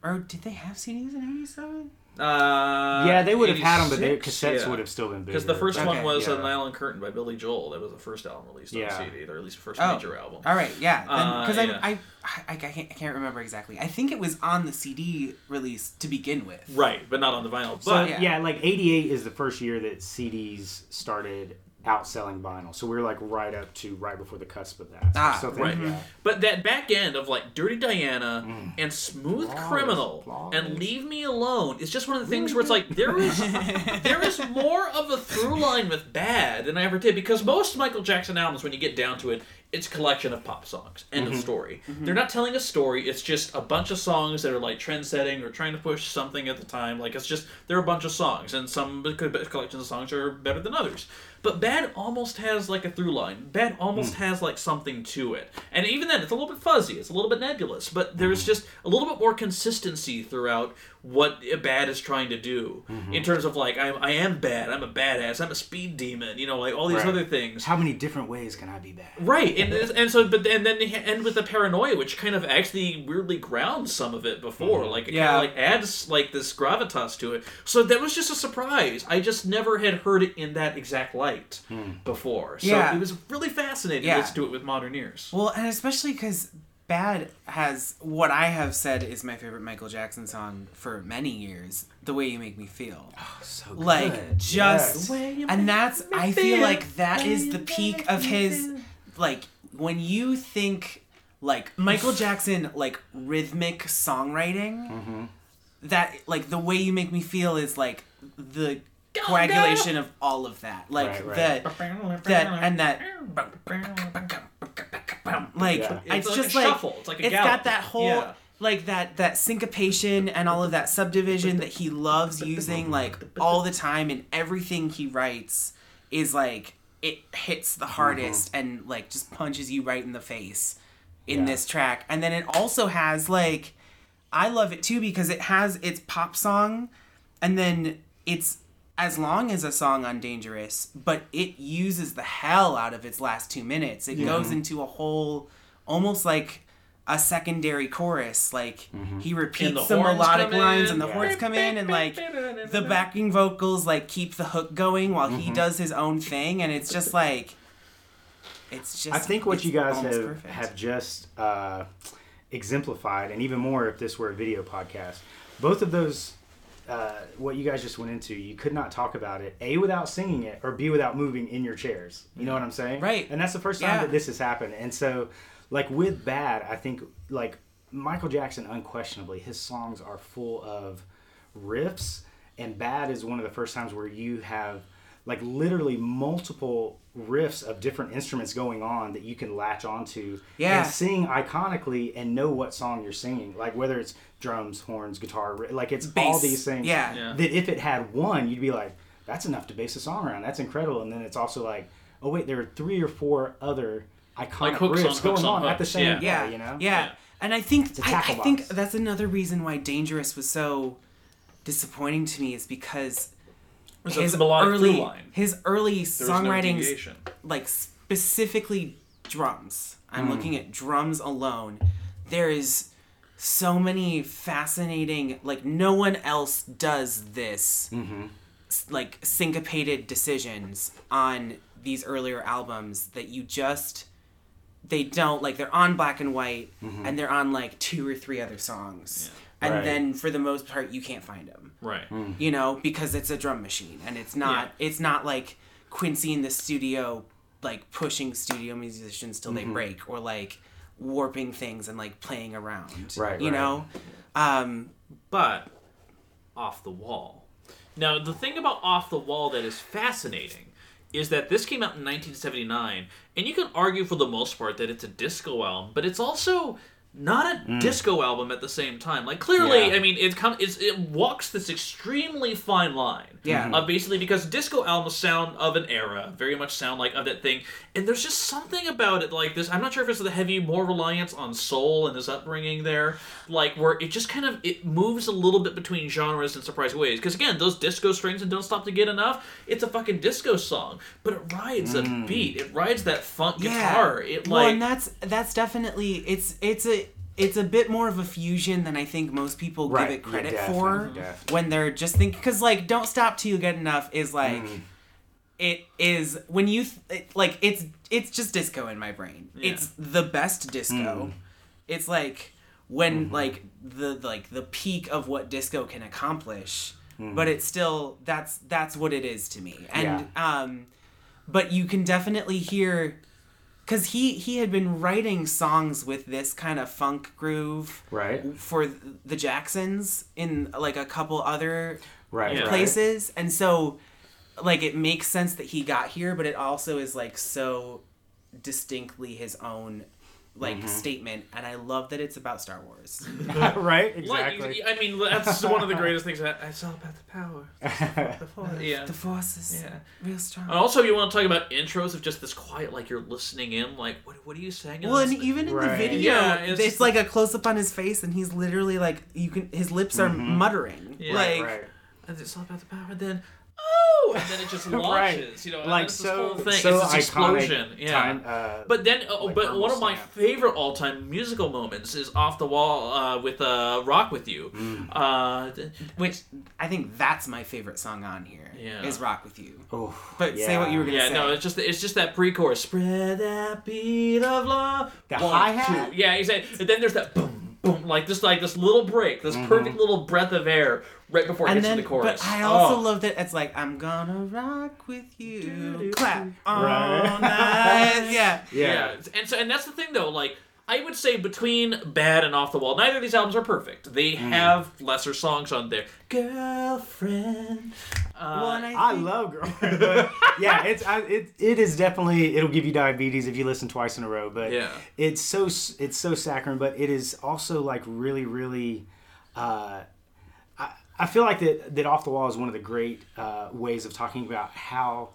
or did they have CDs in '87? Uh, yeah, they would have had them, but their cassettes yeah. would have still been bigger. Because the first one was Yeah. a Nylon Curtain by Billy Joel. That was the first album released on Yeah. CD, or at least the first Oh, major album. All right, yeah. Uh, Because yeah. I, I, I, I can't, I can't remember exactly. I think it was on the CD release to begin with. Right, but not on the vinyl. So But yeah. yeah. like '88 is the first year that CDs started outselling vinyl. So we are like right up to right before the cusp of that. So Ah, I still think, right. yeah. But that back end of like Dirty Diana Mm. and Smooth Flawless, Criminal flawless. and Leave Me Alone is just one of the things where it's like there is there is more of a through line with Bad than I ever did because most Michael Jackson albums, when you get down to it, it's a collection of pop songs. End Mm-hmm. of story. They're not telling a story. It's just a bunch of songs that are like trend setting or trying to push something at the time. Like it's just they're a bunch of songs, and some collections of songs are better than others. But Bad almost has like a through line. Bad almost Hmm. has like something to it. And even then, it's a little bit fuzzy. It's a little bit nebulous. But there's Hmm. just a little bit more consistency throughout what a Bad is trying to do Mm-hmm. in terms of like I'm I am bad. I'm a badass. I'm a speed demon. You know, like all these Right. other things. How many different ways can I be bad? Right, and and so, but and then they end with the paranoia, which kind of actually weirdly grounds some of it before, like it Yeah. kind of like adds like this gravitas to it. So that was just a surprise. I just never had heard it in that exact light before. So Yeah. it was really fascinating Yeah. to to it with modern ears. Well, and especially because Bad has what I have said is my favorite Michael Jackson song for many years. The way you make me feel. Oh, so good. like just Yes. and that's i feel like that is the peak of his like when you think like michael jackson like rhythmic songwriting Mm-hmm. that like the way you make me feel is like the coagulation of all of that like Right, right. that that and that like Yeah. it's, It's like just a like shuffle. It's like a it's gallop. got that whole Yeah. like that that syncopation and all of that subdivision that he loves using like all the time and everything he writes is like it hits the hardest mm-hmm. and like just punches you right in the face in Yeah. this track and then it also has like i love it too because it has its pop song and then it's as long as a song on Dangerous, but it uses the hell out of its last two minutes. It goes mm-hmm. into a whole, almost like a secondary chorus. Like mm-hmm. he repeats the some melodic lines, in. and the Yeah. horns come in, and like the backing vocals like keep the hook going while he mm-hmm. does his own thing, and it's just like. It's just. I think what you guys have, perfect. have just uh, exemplified, and even more if this were a video podcast, both of those, uh, what you guys just went into, you could not talk about it, A, without singing it, or B, without moving in your chairs. You know what I'm saying? Right. And that's the first time Yeah. that this has happened. And so, like, with Bad, I think, like, Michael Jackson, unquestionably, his songs are full of riffs, and Bad is one of the first times where you have like literally multiple riffs of different instruments going on that you can latch onto Yeah. and sing iconically and know what song you're singing like whether it's drums horns guitar like it's all these things Yeah. Yeah. that if it had one you'd be like that's enough to base a song around that's incredible and then it's also like oh wait there are three or four other iconic Like hooks on riffs hooks going on on, at the same yeah. time yeah, you know yeah. Yeah. And I think a I, I tackle think that's another reason why Dangerous was so disappointing to me is because A his early his early no songwriting deviation. like specifically drums. I'm Hmm. looking at drums alone. There is so many fascinating like no one else does this Mm-hmm. like syncopated decisions on these earlier albums that you just they don't like they're on black and white and they're on like two or three other songs and Right. then for the most part you can't find them Right. you know because it's a drum machine and it's not it's not like quincy in the studio like pushing studio musicians till they break or like warping things and like playing around Right, you right. know um but off the wall. Now, the thing about Off the Wall that is fascinating is that this came out in 1979, and you can argue for the most part that it's a disco album, but it's also not a mm. disco album at the same time. Like clearly, Yeah. I mean, it comes it's, it walks this extremely fine line. Yeah. Of basically because disco albums sound of an era, very much sound like of that thing, and there's just something about it like this. I'm not sure if it's the heavy more reliance on soul and his upbringing there, like where it just kind of it moves a little bit between genres in surprising ways. Because again, those disco strings and don't stop to get enough. It's a fucking disco song, but it rides a mm. beat. It rides that funk guitar. It well, like and that's that's definitely it's it's a it's a bit more of a fusion than I think most people Right. give it credit definitely, for definitely. when they're just thinking because like "Don't Stop Till You Get Enough" is like Mm. it is when you th- it, like it's it's just disco in my brain. It's the best disco. Mm. It's like when Mm-hmm. like the like the peak of what disco can accomplish, Mm. but it's still that's that's what it is to me. And um but you can definitely hear because he he had been writing songs with this kind of funk groove right for the Jacksons in like a couple other right Yeah. right. places, and so like it makes sense that he got here, but it also is like so distinctly his own like Mm-hmm. statement, and I love that it's about Star Wars. right Like, exactly I mean, that's one of the greatest things. That, it's all about the power. The force. Yeah. the Force is Yeah. real strong. And also, you want to talk about intros of just this quiet, like you're listening in, like what, what are you saying? Well, and this? even in the video, Yeah, it's, it's- like a close up on his face, and he's literally like you can his lips are muttering. Yeah. like right and it's all about the power. Then, and then it just Right. launches. You know, like it's so this whole thing. so it's this iconic explosion. Yeah. time, uh, But then, oh, like but one of my stamp. favorite all-time musical moments is "Off the Wall" uh, with uh, "Rock with You." Mm. Uh, th- which I think that's my favorite song on here. Yeah. is "Rock with You." oh, But say what you were gonna yeah, say. no, it's just it's just that pre-chorus. Spread that beat of love. The One, hi-hat? two. Yeah, exactly. And then there's that boom, boom, like this, like this little break, this perfect little breath of air right before it and gets then, to the chorus. but I also Oh. love that it's like I'm gonna rock with you, clap all Right. night. Yeah, Yeah. and so and that's the thing though, like I would say between Bad and Off the Wall, neither of these albums are perfect. They Mm. have lesser songs on there. Girlfriend. Uh, Well, and I love girlfriend, yeah, it's I, it it is definitely it'll give you diabetes if you listen twice in a row. But Yeah. it's so it's so saccharine, but it is also like really really. Uh, I feel like that that off the wall is one of the great uh, ways of talking about how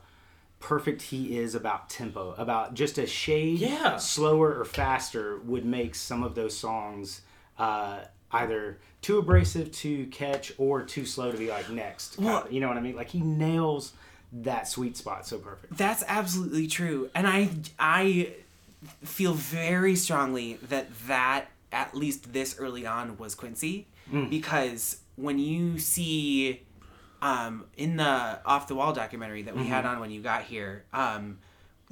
perfect he is about tempo, about just a shade Yeah. slower or faster would make some of those songs uh, either too abrasive to catch or too slow to be like next. Well- Kinda, you know what I mean? Like he nails that sweet spot so perfect. That's absolutely true, and I I feel very strongly that that at least this early on was Quincy because when you see um, in the off the wall documentary that we had on when you got here, um,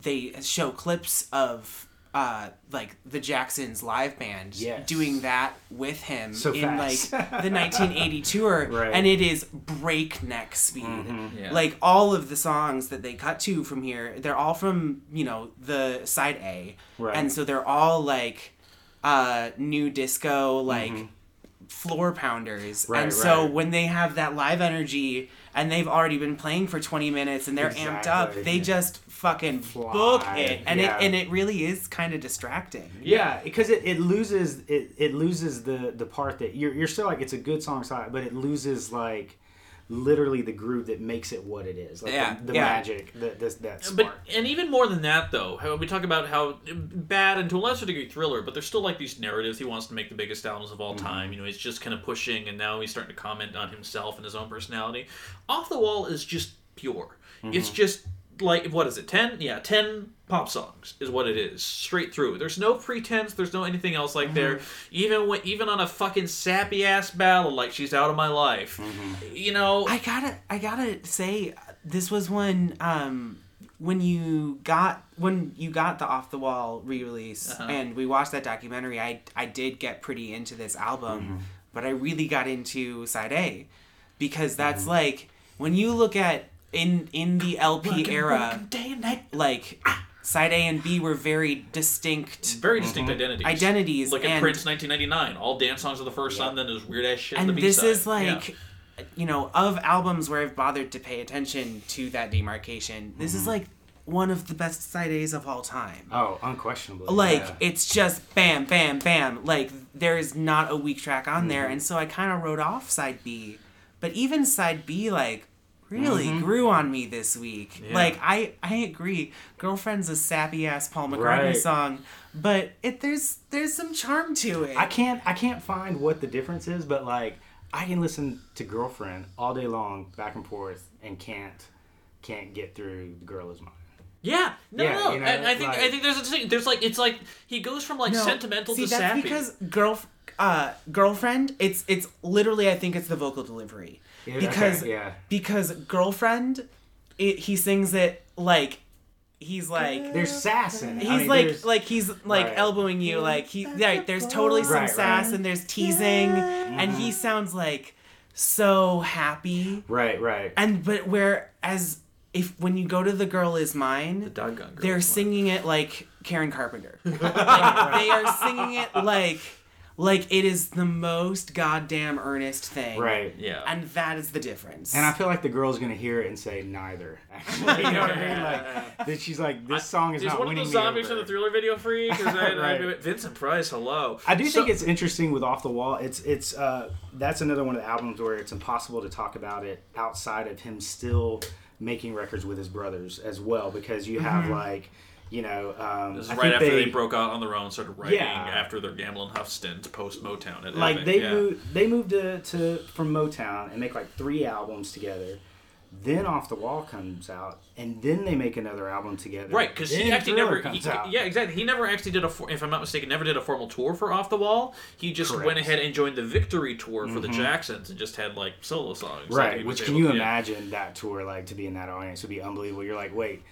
they show clips of. Uh, like the Jacksons live band Yes. doing that with him So in fast. like the 1980 tour, Right. and it is breakneck speed. Yeah. Like all of the songs that they cut to from here, they're all from you know the side A, Right. and so they're all like uh, new disco, like floor pounders. Right, and so when they have that live energy, and they've already been playing for twenty minutes, and they're amped up, Exactly. they just fucking Fly, book it, and yeah. it and it really is kind of distracting. Yeah, because it, it loses it, it loses the the part that you're you're still like it's a good song side, but it loses like literally the groove that makes it what it is. Like Yeah, the, the yeah. magic, the, the, that But and even more than that, though, how we talk about how bad and to a lesser degree thriller, but there's still like these narratives. He wants to make the biggest albums of all mm-hmm. time. You know, he's just kind of pushing, and now he's starting to comment on himself and his own personality. Off the Wall is just pure. It's mm-hmm. just like what is it? Ten? Yeah, ten pop songs is what it is, straight through. There's no pretense. There's no anything else like there. Even when even on a fucking sappy ass ballad like "She's Out of My Life," you know. I gotta I gotta say this was when um when you got when you got the off the wall re-release Uh-huh. and we watched that documentary I I did get pretty into this album Mm-hmm. but I really got into side A because that's Mm-hmm. like when you look at in in the LP era day and night. like side A and B were very distinct Very distinct identities. identities Look at and Prince 1999. All dance songs of the first Yeah. song, then there's weird ass shit. on and the this B-side. is like Yeah. you know of albums where i've bothered to pay attention to that demarcation this is like one of the best side a's of all time oh, unquestionably. like yeah. it's just bam bam bam like there's not a weak track on there Mm-hmm. and so i kind of wrote off side b but even side b like really Mm-hmm. grew on me this week Yeah. like i i agree girlfriend's a sappy ass paul mccartney Right. song but it there's there's some charm to it I can't I can't find what the difference is, but like I can listen to Girlfriend all day long, back and forth, and can't can't get through The Girl Is Mine. yeah, no, Yeah, no. you know, and I think like- I think there's a thing. There's like it's like he goes from like No, sentimental see, to that's sappy. because girl, uh, girlfriend. It's it's literally. I think it's the vocal delivery Yeah, because okay, yeah. because girlfriend, it, he sings it like he's like There's sass in it. he's I mean, like like he's like Right. elbowing you like he right. There's totally some Right, right. sass and there's teasing and he mm-hmm. sounds like so happy right, right. and but whereas if when you go to the girl is mine Doggone girl. they're singing it like Karen Carpenter. like, they are singing it like like it is the most goddamn earnest thing. Right. Yeah. And that is the difference. And I feel like the girl's gonna hear it and say neither. Actually, you know what I mean? Like that she's like, this song is Is not one of winning those me zombies over. from the Thriller video free? Because I, I, Right. Vincent Price, hello. I do So- think it's interesting with Off the Wall. It's it's uh, that's another one of the albums where it's impossible to talk about it outside of him still making records with his brothers as well because you have like you know um, This is I right after they, they broke out on their own, started writing Yeah. after their Gamble and Huff stint post Motown. Like they yeah. moved they moved to, to from Motown and make like three albums together. Then Off the Wall comes out, and then they make another album together. Right, because he actually never. He, yeah, exactly. He never actually did a. If I'm not mistaken, never did a formal tour for Off the Wall. He just went ahead and joined the Victory tour for the Jacksons and just had like solo songs. Right, was which can able you yeah. imagine that tour like to be in that audience would be unbelievable. You're like, wait,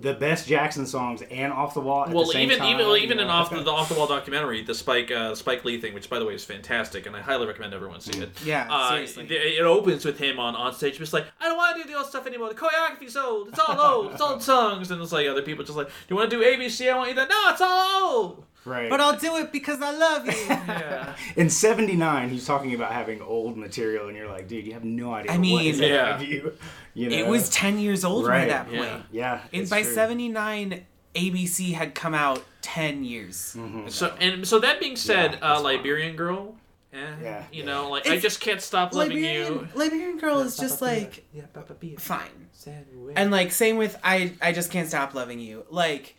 the best Jackson songs and off the wall at Well, the same even time. even well, even you in off the, the off the wall documentary, the Spike uh, Spike Lee thing, which by the way is fantastic, and I highly recommend everyone see it. Yeah, uh, seriously. It, it opens with him on on stage, just like I don't want to do the old stuff anymore. The choreography's old. It's all old. It's old songs, and it's like other people just like, do you want to do ABC? I want you to. No, it's all old. Right. but I'll do it because I love you. Yeah. in '79, he's talking about having old material, and you're like, dude, you have no idea. I mean- is Yeah. of you. You know? it was ten years old by Right, that point. yeah. And it's by true. seventy nine ABC had come out ten years. Mm-hmm. So and so that being said, Yeah, uh. Liberian Girl. Eh, Yeah, you yeah. know, like I just can't stop loving Liberian, you. Liberian Girl is just like fine. And like same with I I just can't stop loving you. Like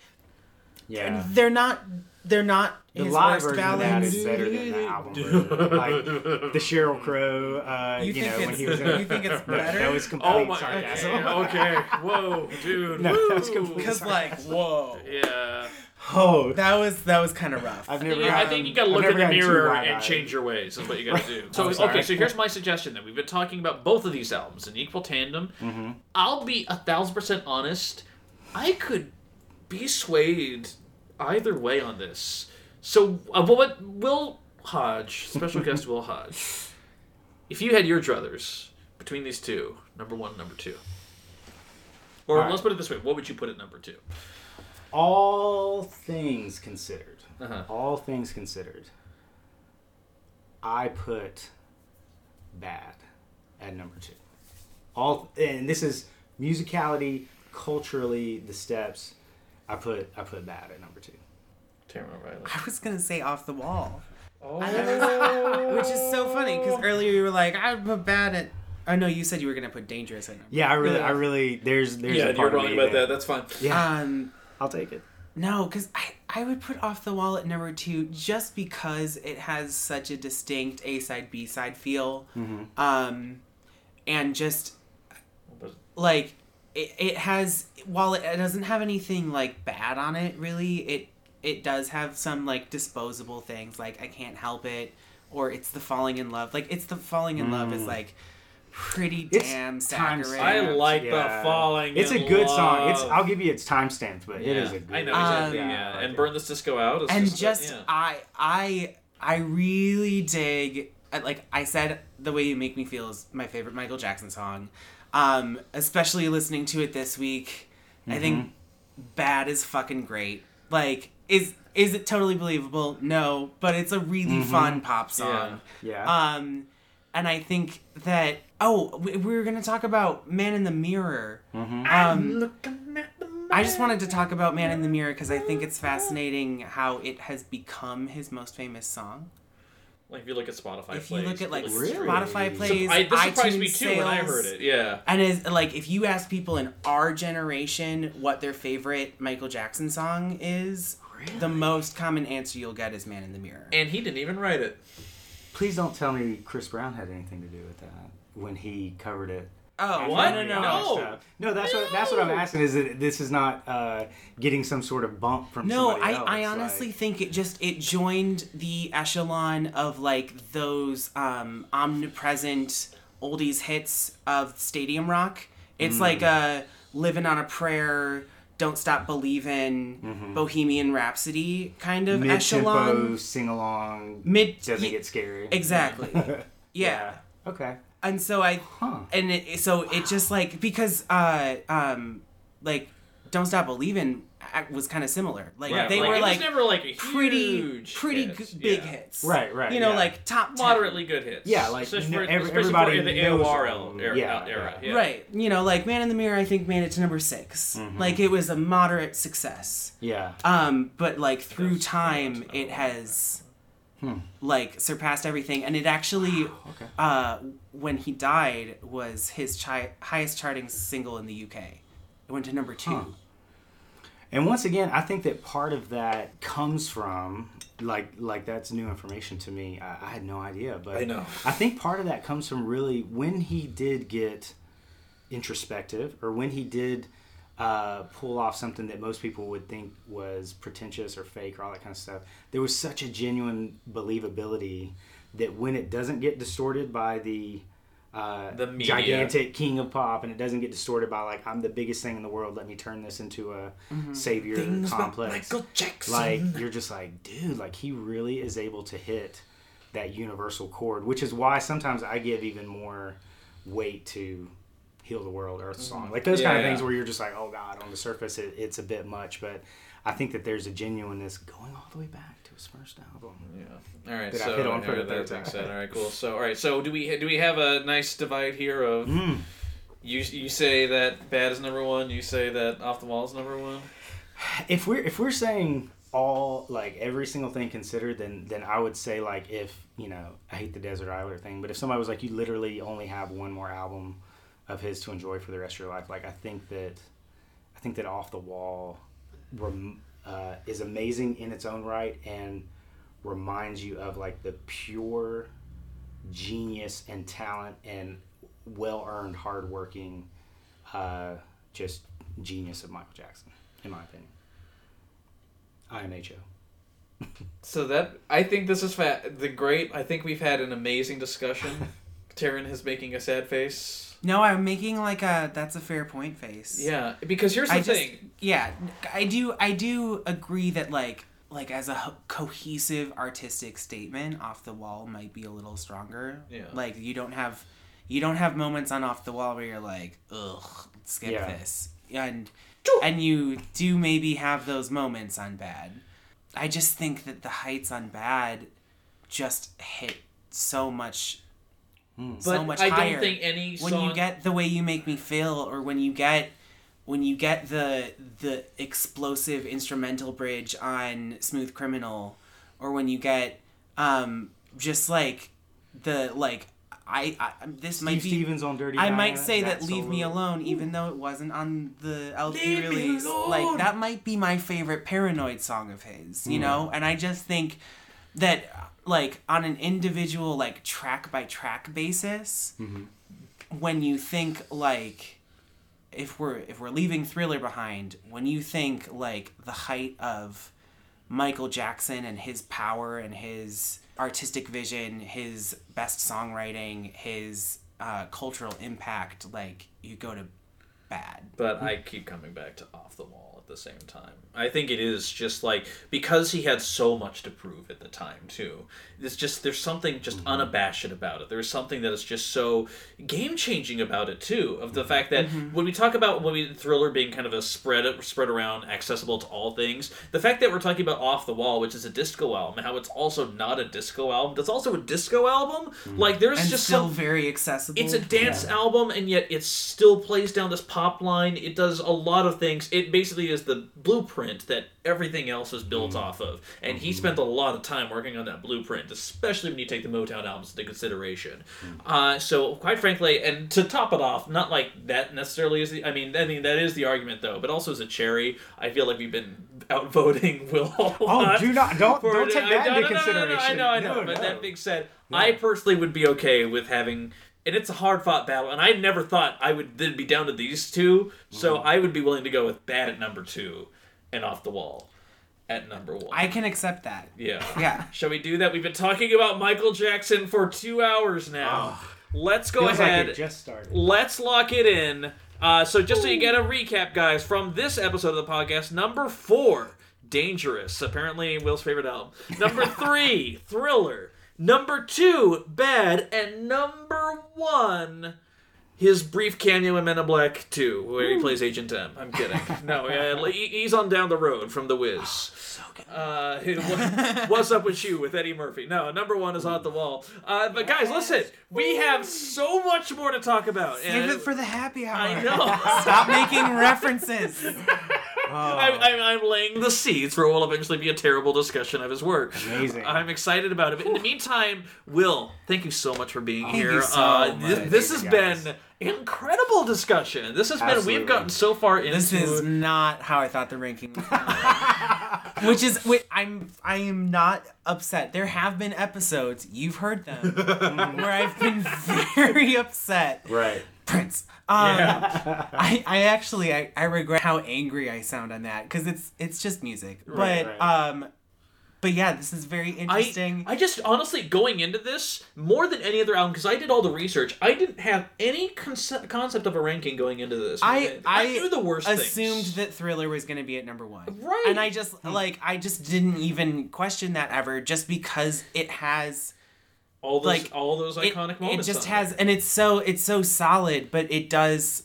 Yeah. they're not they're not The his live worst version of that ballads. is better than the album version. Like the Sheryl Crow, uh, You you, think know, when he was in you think it's better? That was complete Oh my. sarcasm. Okay. okay. Whoa, dude. No, that's Woo. complete Because like, whoa, Yeah. Oh, that was that was kind of rough. I've never. Yeah, I think you gotta look in the mirror and change your ways. Is what you gotta do. So Oh, okay, so here's my suggestion. Then we've been talking about both of these albums in equal tandem. Mm-hmm. I'll be a thousand percent honest. I could be swayed either way on this. So uh, what Will Hodge, special guest Will Hodge, if you had your druthers between these two, number one, number two, or right. let's put it this way, what would you put at number two? All things considered, Uh-huh. all things considered, I put bad at number two. All and this is musicality, culturally, the steps. I put I put bad at number two. Tamara Riley. I was gonna say off the wall, Oh. which is so funny because earlier you were like, I'm bad at. Oh no, you said you were gonna put dangerous in. Yeah, I really, Yeah. I really. There's, there's. Yeah, a you're part of wrong me about that. That's fine. Yeah, Um, I'll take it. no, because I I would put off the wall at number two just because it has such a distinct A side B side feel, mm-hmm. um, and just like it, it has while it doesn't have anything like bad on it really it it does have some like disposable things like i can't help it or it's the falling in love like it's the falling in love is like pretty It's damn time saccharine I like Yeah. the falling. It's a in good song. It's. I'll give you its time timestamp, but it Yeah, is a good. I know exactly. Um, yeah, like and burn this disco out. Is and just, just yeah. i i i really dig like i said the way you make me feel is my favorite michael jackson song um especially listening to it this week i think Mm-hmm. bad is fucking great like is is it totally believable no but it's a really fun pop song Mm-hmm. Yeah. um and i think that oh we, we were gonna talk about man in the mirror Mm-hmm. um Looking at the I just wanted to talk about Man in the Mirror because I think it's fascinating how it has become his most famous song. Like if you look at Spotify, if you look at like really- Really? Spotify plays, I, this surprised me iTunes too when I heard it. Yeah. And is like if you ask people in our generation what their favorite Michael Jackson song is, the most common answer you'll get is Man in the Mirror. And he didn't even write it. Please don't tell me Chris Brown had anything to do with that when he covered it. Oh, What? no, no, no. No. No, that's what that's what I'm asking. Is that this is not uh, getting some sort of bump from No, somebody I, else, I honestly like- think it just it joined the echelon of like those um, omnipresent oldies hits of stadium rock. It's like a living on a prayer, don't stop believing, Bohemian Rhapsody kind of mid tempo echelon. sing along Mid doesn't ye- get scary. exactly. yeah. Okay. And so I Huh. and it, so it just like because uh um like don't stop believing was kind of similar like Yeah, they like, were it was like never like a pretty huge pretty hit. g- big Yeah. hits Right, right, you know yeah. like top 10. Moderately good hits. Yeah, like, especially no- for, every- especially everybody for the knows AOR them. era. Yeah, era, yeah. yeah. right you know like man in the mirror i think made it to number 6 Mm-hmm. like it was a moderate success Yeah. um but like through time it another has Hmm. like surpassed everything and it actually Okay. uh when he died was his chi- highest charting single in the uk it went to number two Huh. And once again, I think that part of that comes from like like that's new information to me. I, I had no idea, but I know. I think part of that comes from really when he did get introspective, or when he did uh, pull off something that most people would think was pretentious or fake or all that kind of stuff. There was such a genuine believability that when it doesn't get distorted by the uh, The media. gigantic king of pop, and it doesn't get distorted by like I'm the biggest thing in the world. Let me turn this into a savior Things complex. Michael Jackson. Like you're just like, dude, like he really is able to hit that universal chord, which is why sometimes I give even more weight to "Heal the World" Earth Song, like those kind of Yeah. things where you're just like, oh god, on the surface it, it's a bit much, but I think that there's a genuineness going all the way back to his first album. Yeah. All right. That I so hit on for the third time. said, all right, cool. So all right. So do we do we have a nice divide here of Mm. you you say that bad is number one, you say that off the wall is number one. If we're if we're saying all like every single thing considered, then then I would say like if you know I hate the Desert island thing, but if somebody was like you literally only have one more album of his to enjoy for the rest of your life, like I think that I think that off the wall rem- uh, is amazing in its own right and reminds you of like the pure genius and talent and well earned, hardworking, uh, just genius of Michael Jackson, in my opinion. IMHO. So that I think this is fa- the great. I think we've had an amazing discussion. Taran is making a sad face. No, I'm making like a that's a fair point face. Yeah, because here's the I just thing. yeah, I do I do agree that like like as a ho- cohesive artistic statement, off the wall might be a little stronger. Yeah. Like you don't have you don't have moments on off the wall where you're like, ugh, skip Yeah. this, and and you do maybe have those moments on bad. I just think that the heights on bad just hit so much. But so much I higher don't think any when song. you get the way you make me feel or when you get when you get the the explosive instrumental bridge on smooth criminal or when you get um just like the like i, I this might be Stevens on Dirty I Diana, might say that, "Leave Me. Alone," even though it wasn't on the LP Leave release. Like that might be my favorite Paranoid song of his, you know. And I just think that, like, on an individual, like track by track basis, Mm-hmm. when you think like, if we're if we're leaving Thriller behind, when you think like the height of Michael Jackson and his power and his artistic vision, his best songwriting, his uh, cultural impact, like you go to bad. but I keep coming back to off the wall at the same time. I think it is just like because he had so much to prove at the time too. It's just there's something just Mm-hmm. unabashed about it. There's something that is just so game changing about it too. Of Mm-hmm. the fact that when we talk about when we thriller being kind of a spread spread around, accessible to all things, the fact that we're talking about off the wall, which is a disco album, and how it's also not a disco album, That's also a disco album. Like there's And just still some very accessible. it's a dance album, and yet it still plays down this pop line. It does a lot of things. It basically is the blueprint that everything else is built mm-hmm. off of. And he mm-hmm. spent a lot of time working on that blueprint, especially when you take the Motown albums into consideration. Mm-hmm. Uh, so, quite frankly, and to top it off, not like that necessarily is the. I mean, I mean that is the argument though. But also as a cherry, I feel like we've been outvoting Will. Oh, do not don't for don't take I- that no, into no, no, no, consideration. I know, I know. No, but no. that being said, I personally would be okay with having, and it's a hard fought battle, and I never thought I would then be down to these two. So Mm-hmm. I would be willing to go with bad at number two, and off the wall at number one. I can accept that. yeah. Yeah. Shall we do that? We've been talking about Michael Jackson for two hours now. Let's go Feels like ahead. it just started. Let's lock it in. Uh, so just so you get a recap, guys, from this episode of the podcast, number four, Dangerous, apparently Will's favorite album. Number three, Thriller. Number two, Bad, and number one, his brief cameo in Men in Black 2, where he plays Agent M. I'm kidding. No, uh, he's on down the road from The Wiz. So good. Uh, what- what's up with you with Eddie Murphy? No, number one is on the wall. Uh, but guys, listen, we have so much more to talk about. Save and it for the happy hour. I know. Stop making references. I'm, I'm, I'm laying the seeds for what will eventually be a terrible discussion of his work. Amazing. I'm excited about it. But in the meantime, Will, thank you so much for being here. you so uh, much. thi- this has you, guys. been incredible discussion. This has been we've gotten so far into This is not how I thought the ranking was. going. Which is, wait, I'm, I am not upset. There have been episodes you've heard them where I've been very upset. Right. Prince. Um, Yeah. I, I actually, I, I regret how angry I sound on that because it's, it's just music. Right, but, right. um, but yeah, this is very interesting. I just honestly going into this more than any other album because I did all the research. I didn't have any conce- concept of a ranking going into this. I, I, knew the worst assumed things. that Thriller was going to be at number one. Right. And I just like I just didn't even question that ever, just because it has all those like, all those iconic it moments. It just has, and it's so it's so solid, but it does.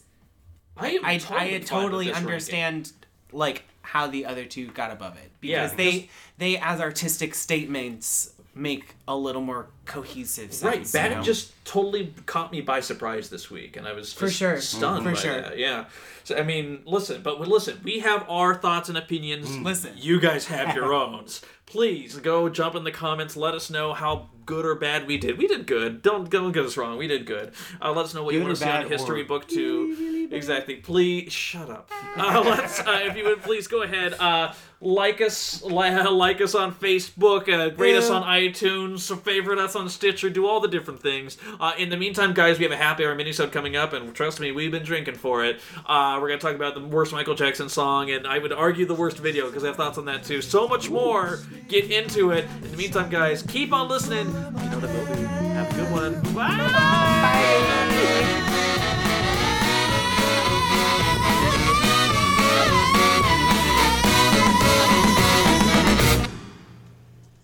I am I totally I with totally this ranking. understand like how the other two got above it Yeah, because they they as artistic statements make a little more cohesive sense. Right, you know? just totally caught me by surprise this week, and I was For sure. stunned For by sure. that. Yeah, so I mean, listen, but listen, we have our thoughts and opinions. Mm. Listen. you guys have your own. Please go jump in the comments. Let us know how good or bad we did. We did good. Don't don't get us wrong. We did good. Uh, let us know what you want to see on History or Book Two. exactly. Please shut up. Uh, let's, uh, if you would please go ahead, uh, like us, li- like us on Facebook, uh, rate us on iTunes, favorite us on Stitcher, do all the different things. Uh, in the meantime, guys, we have a happy hour mini minisode coming up, and trust me, we've been drinking for it. Uh, we're gonna talk about the worst Michael Jackson song, and I would argue the worst video because I have thoughts on that too. So much more get into it. In the meantime, guys, keep on listening. You know the it. Have a good one. Bye. Bye.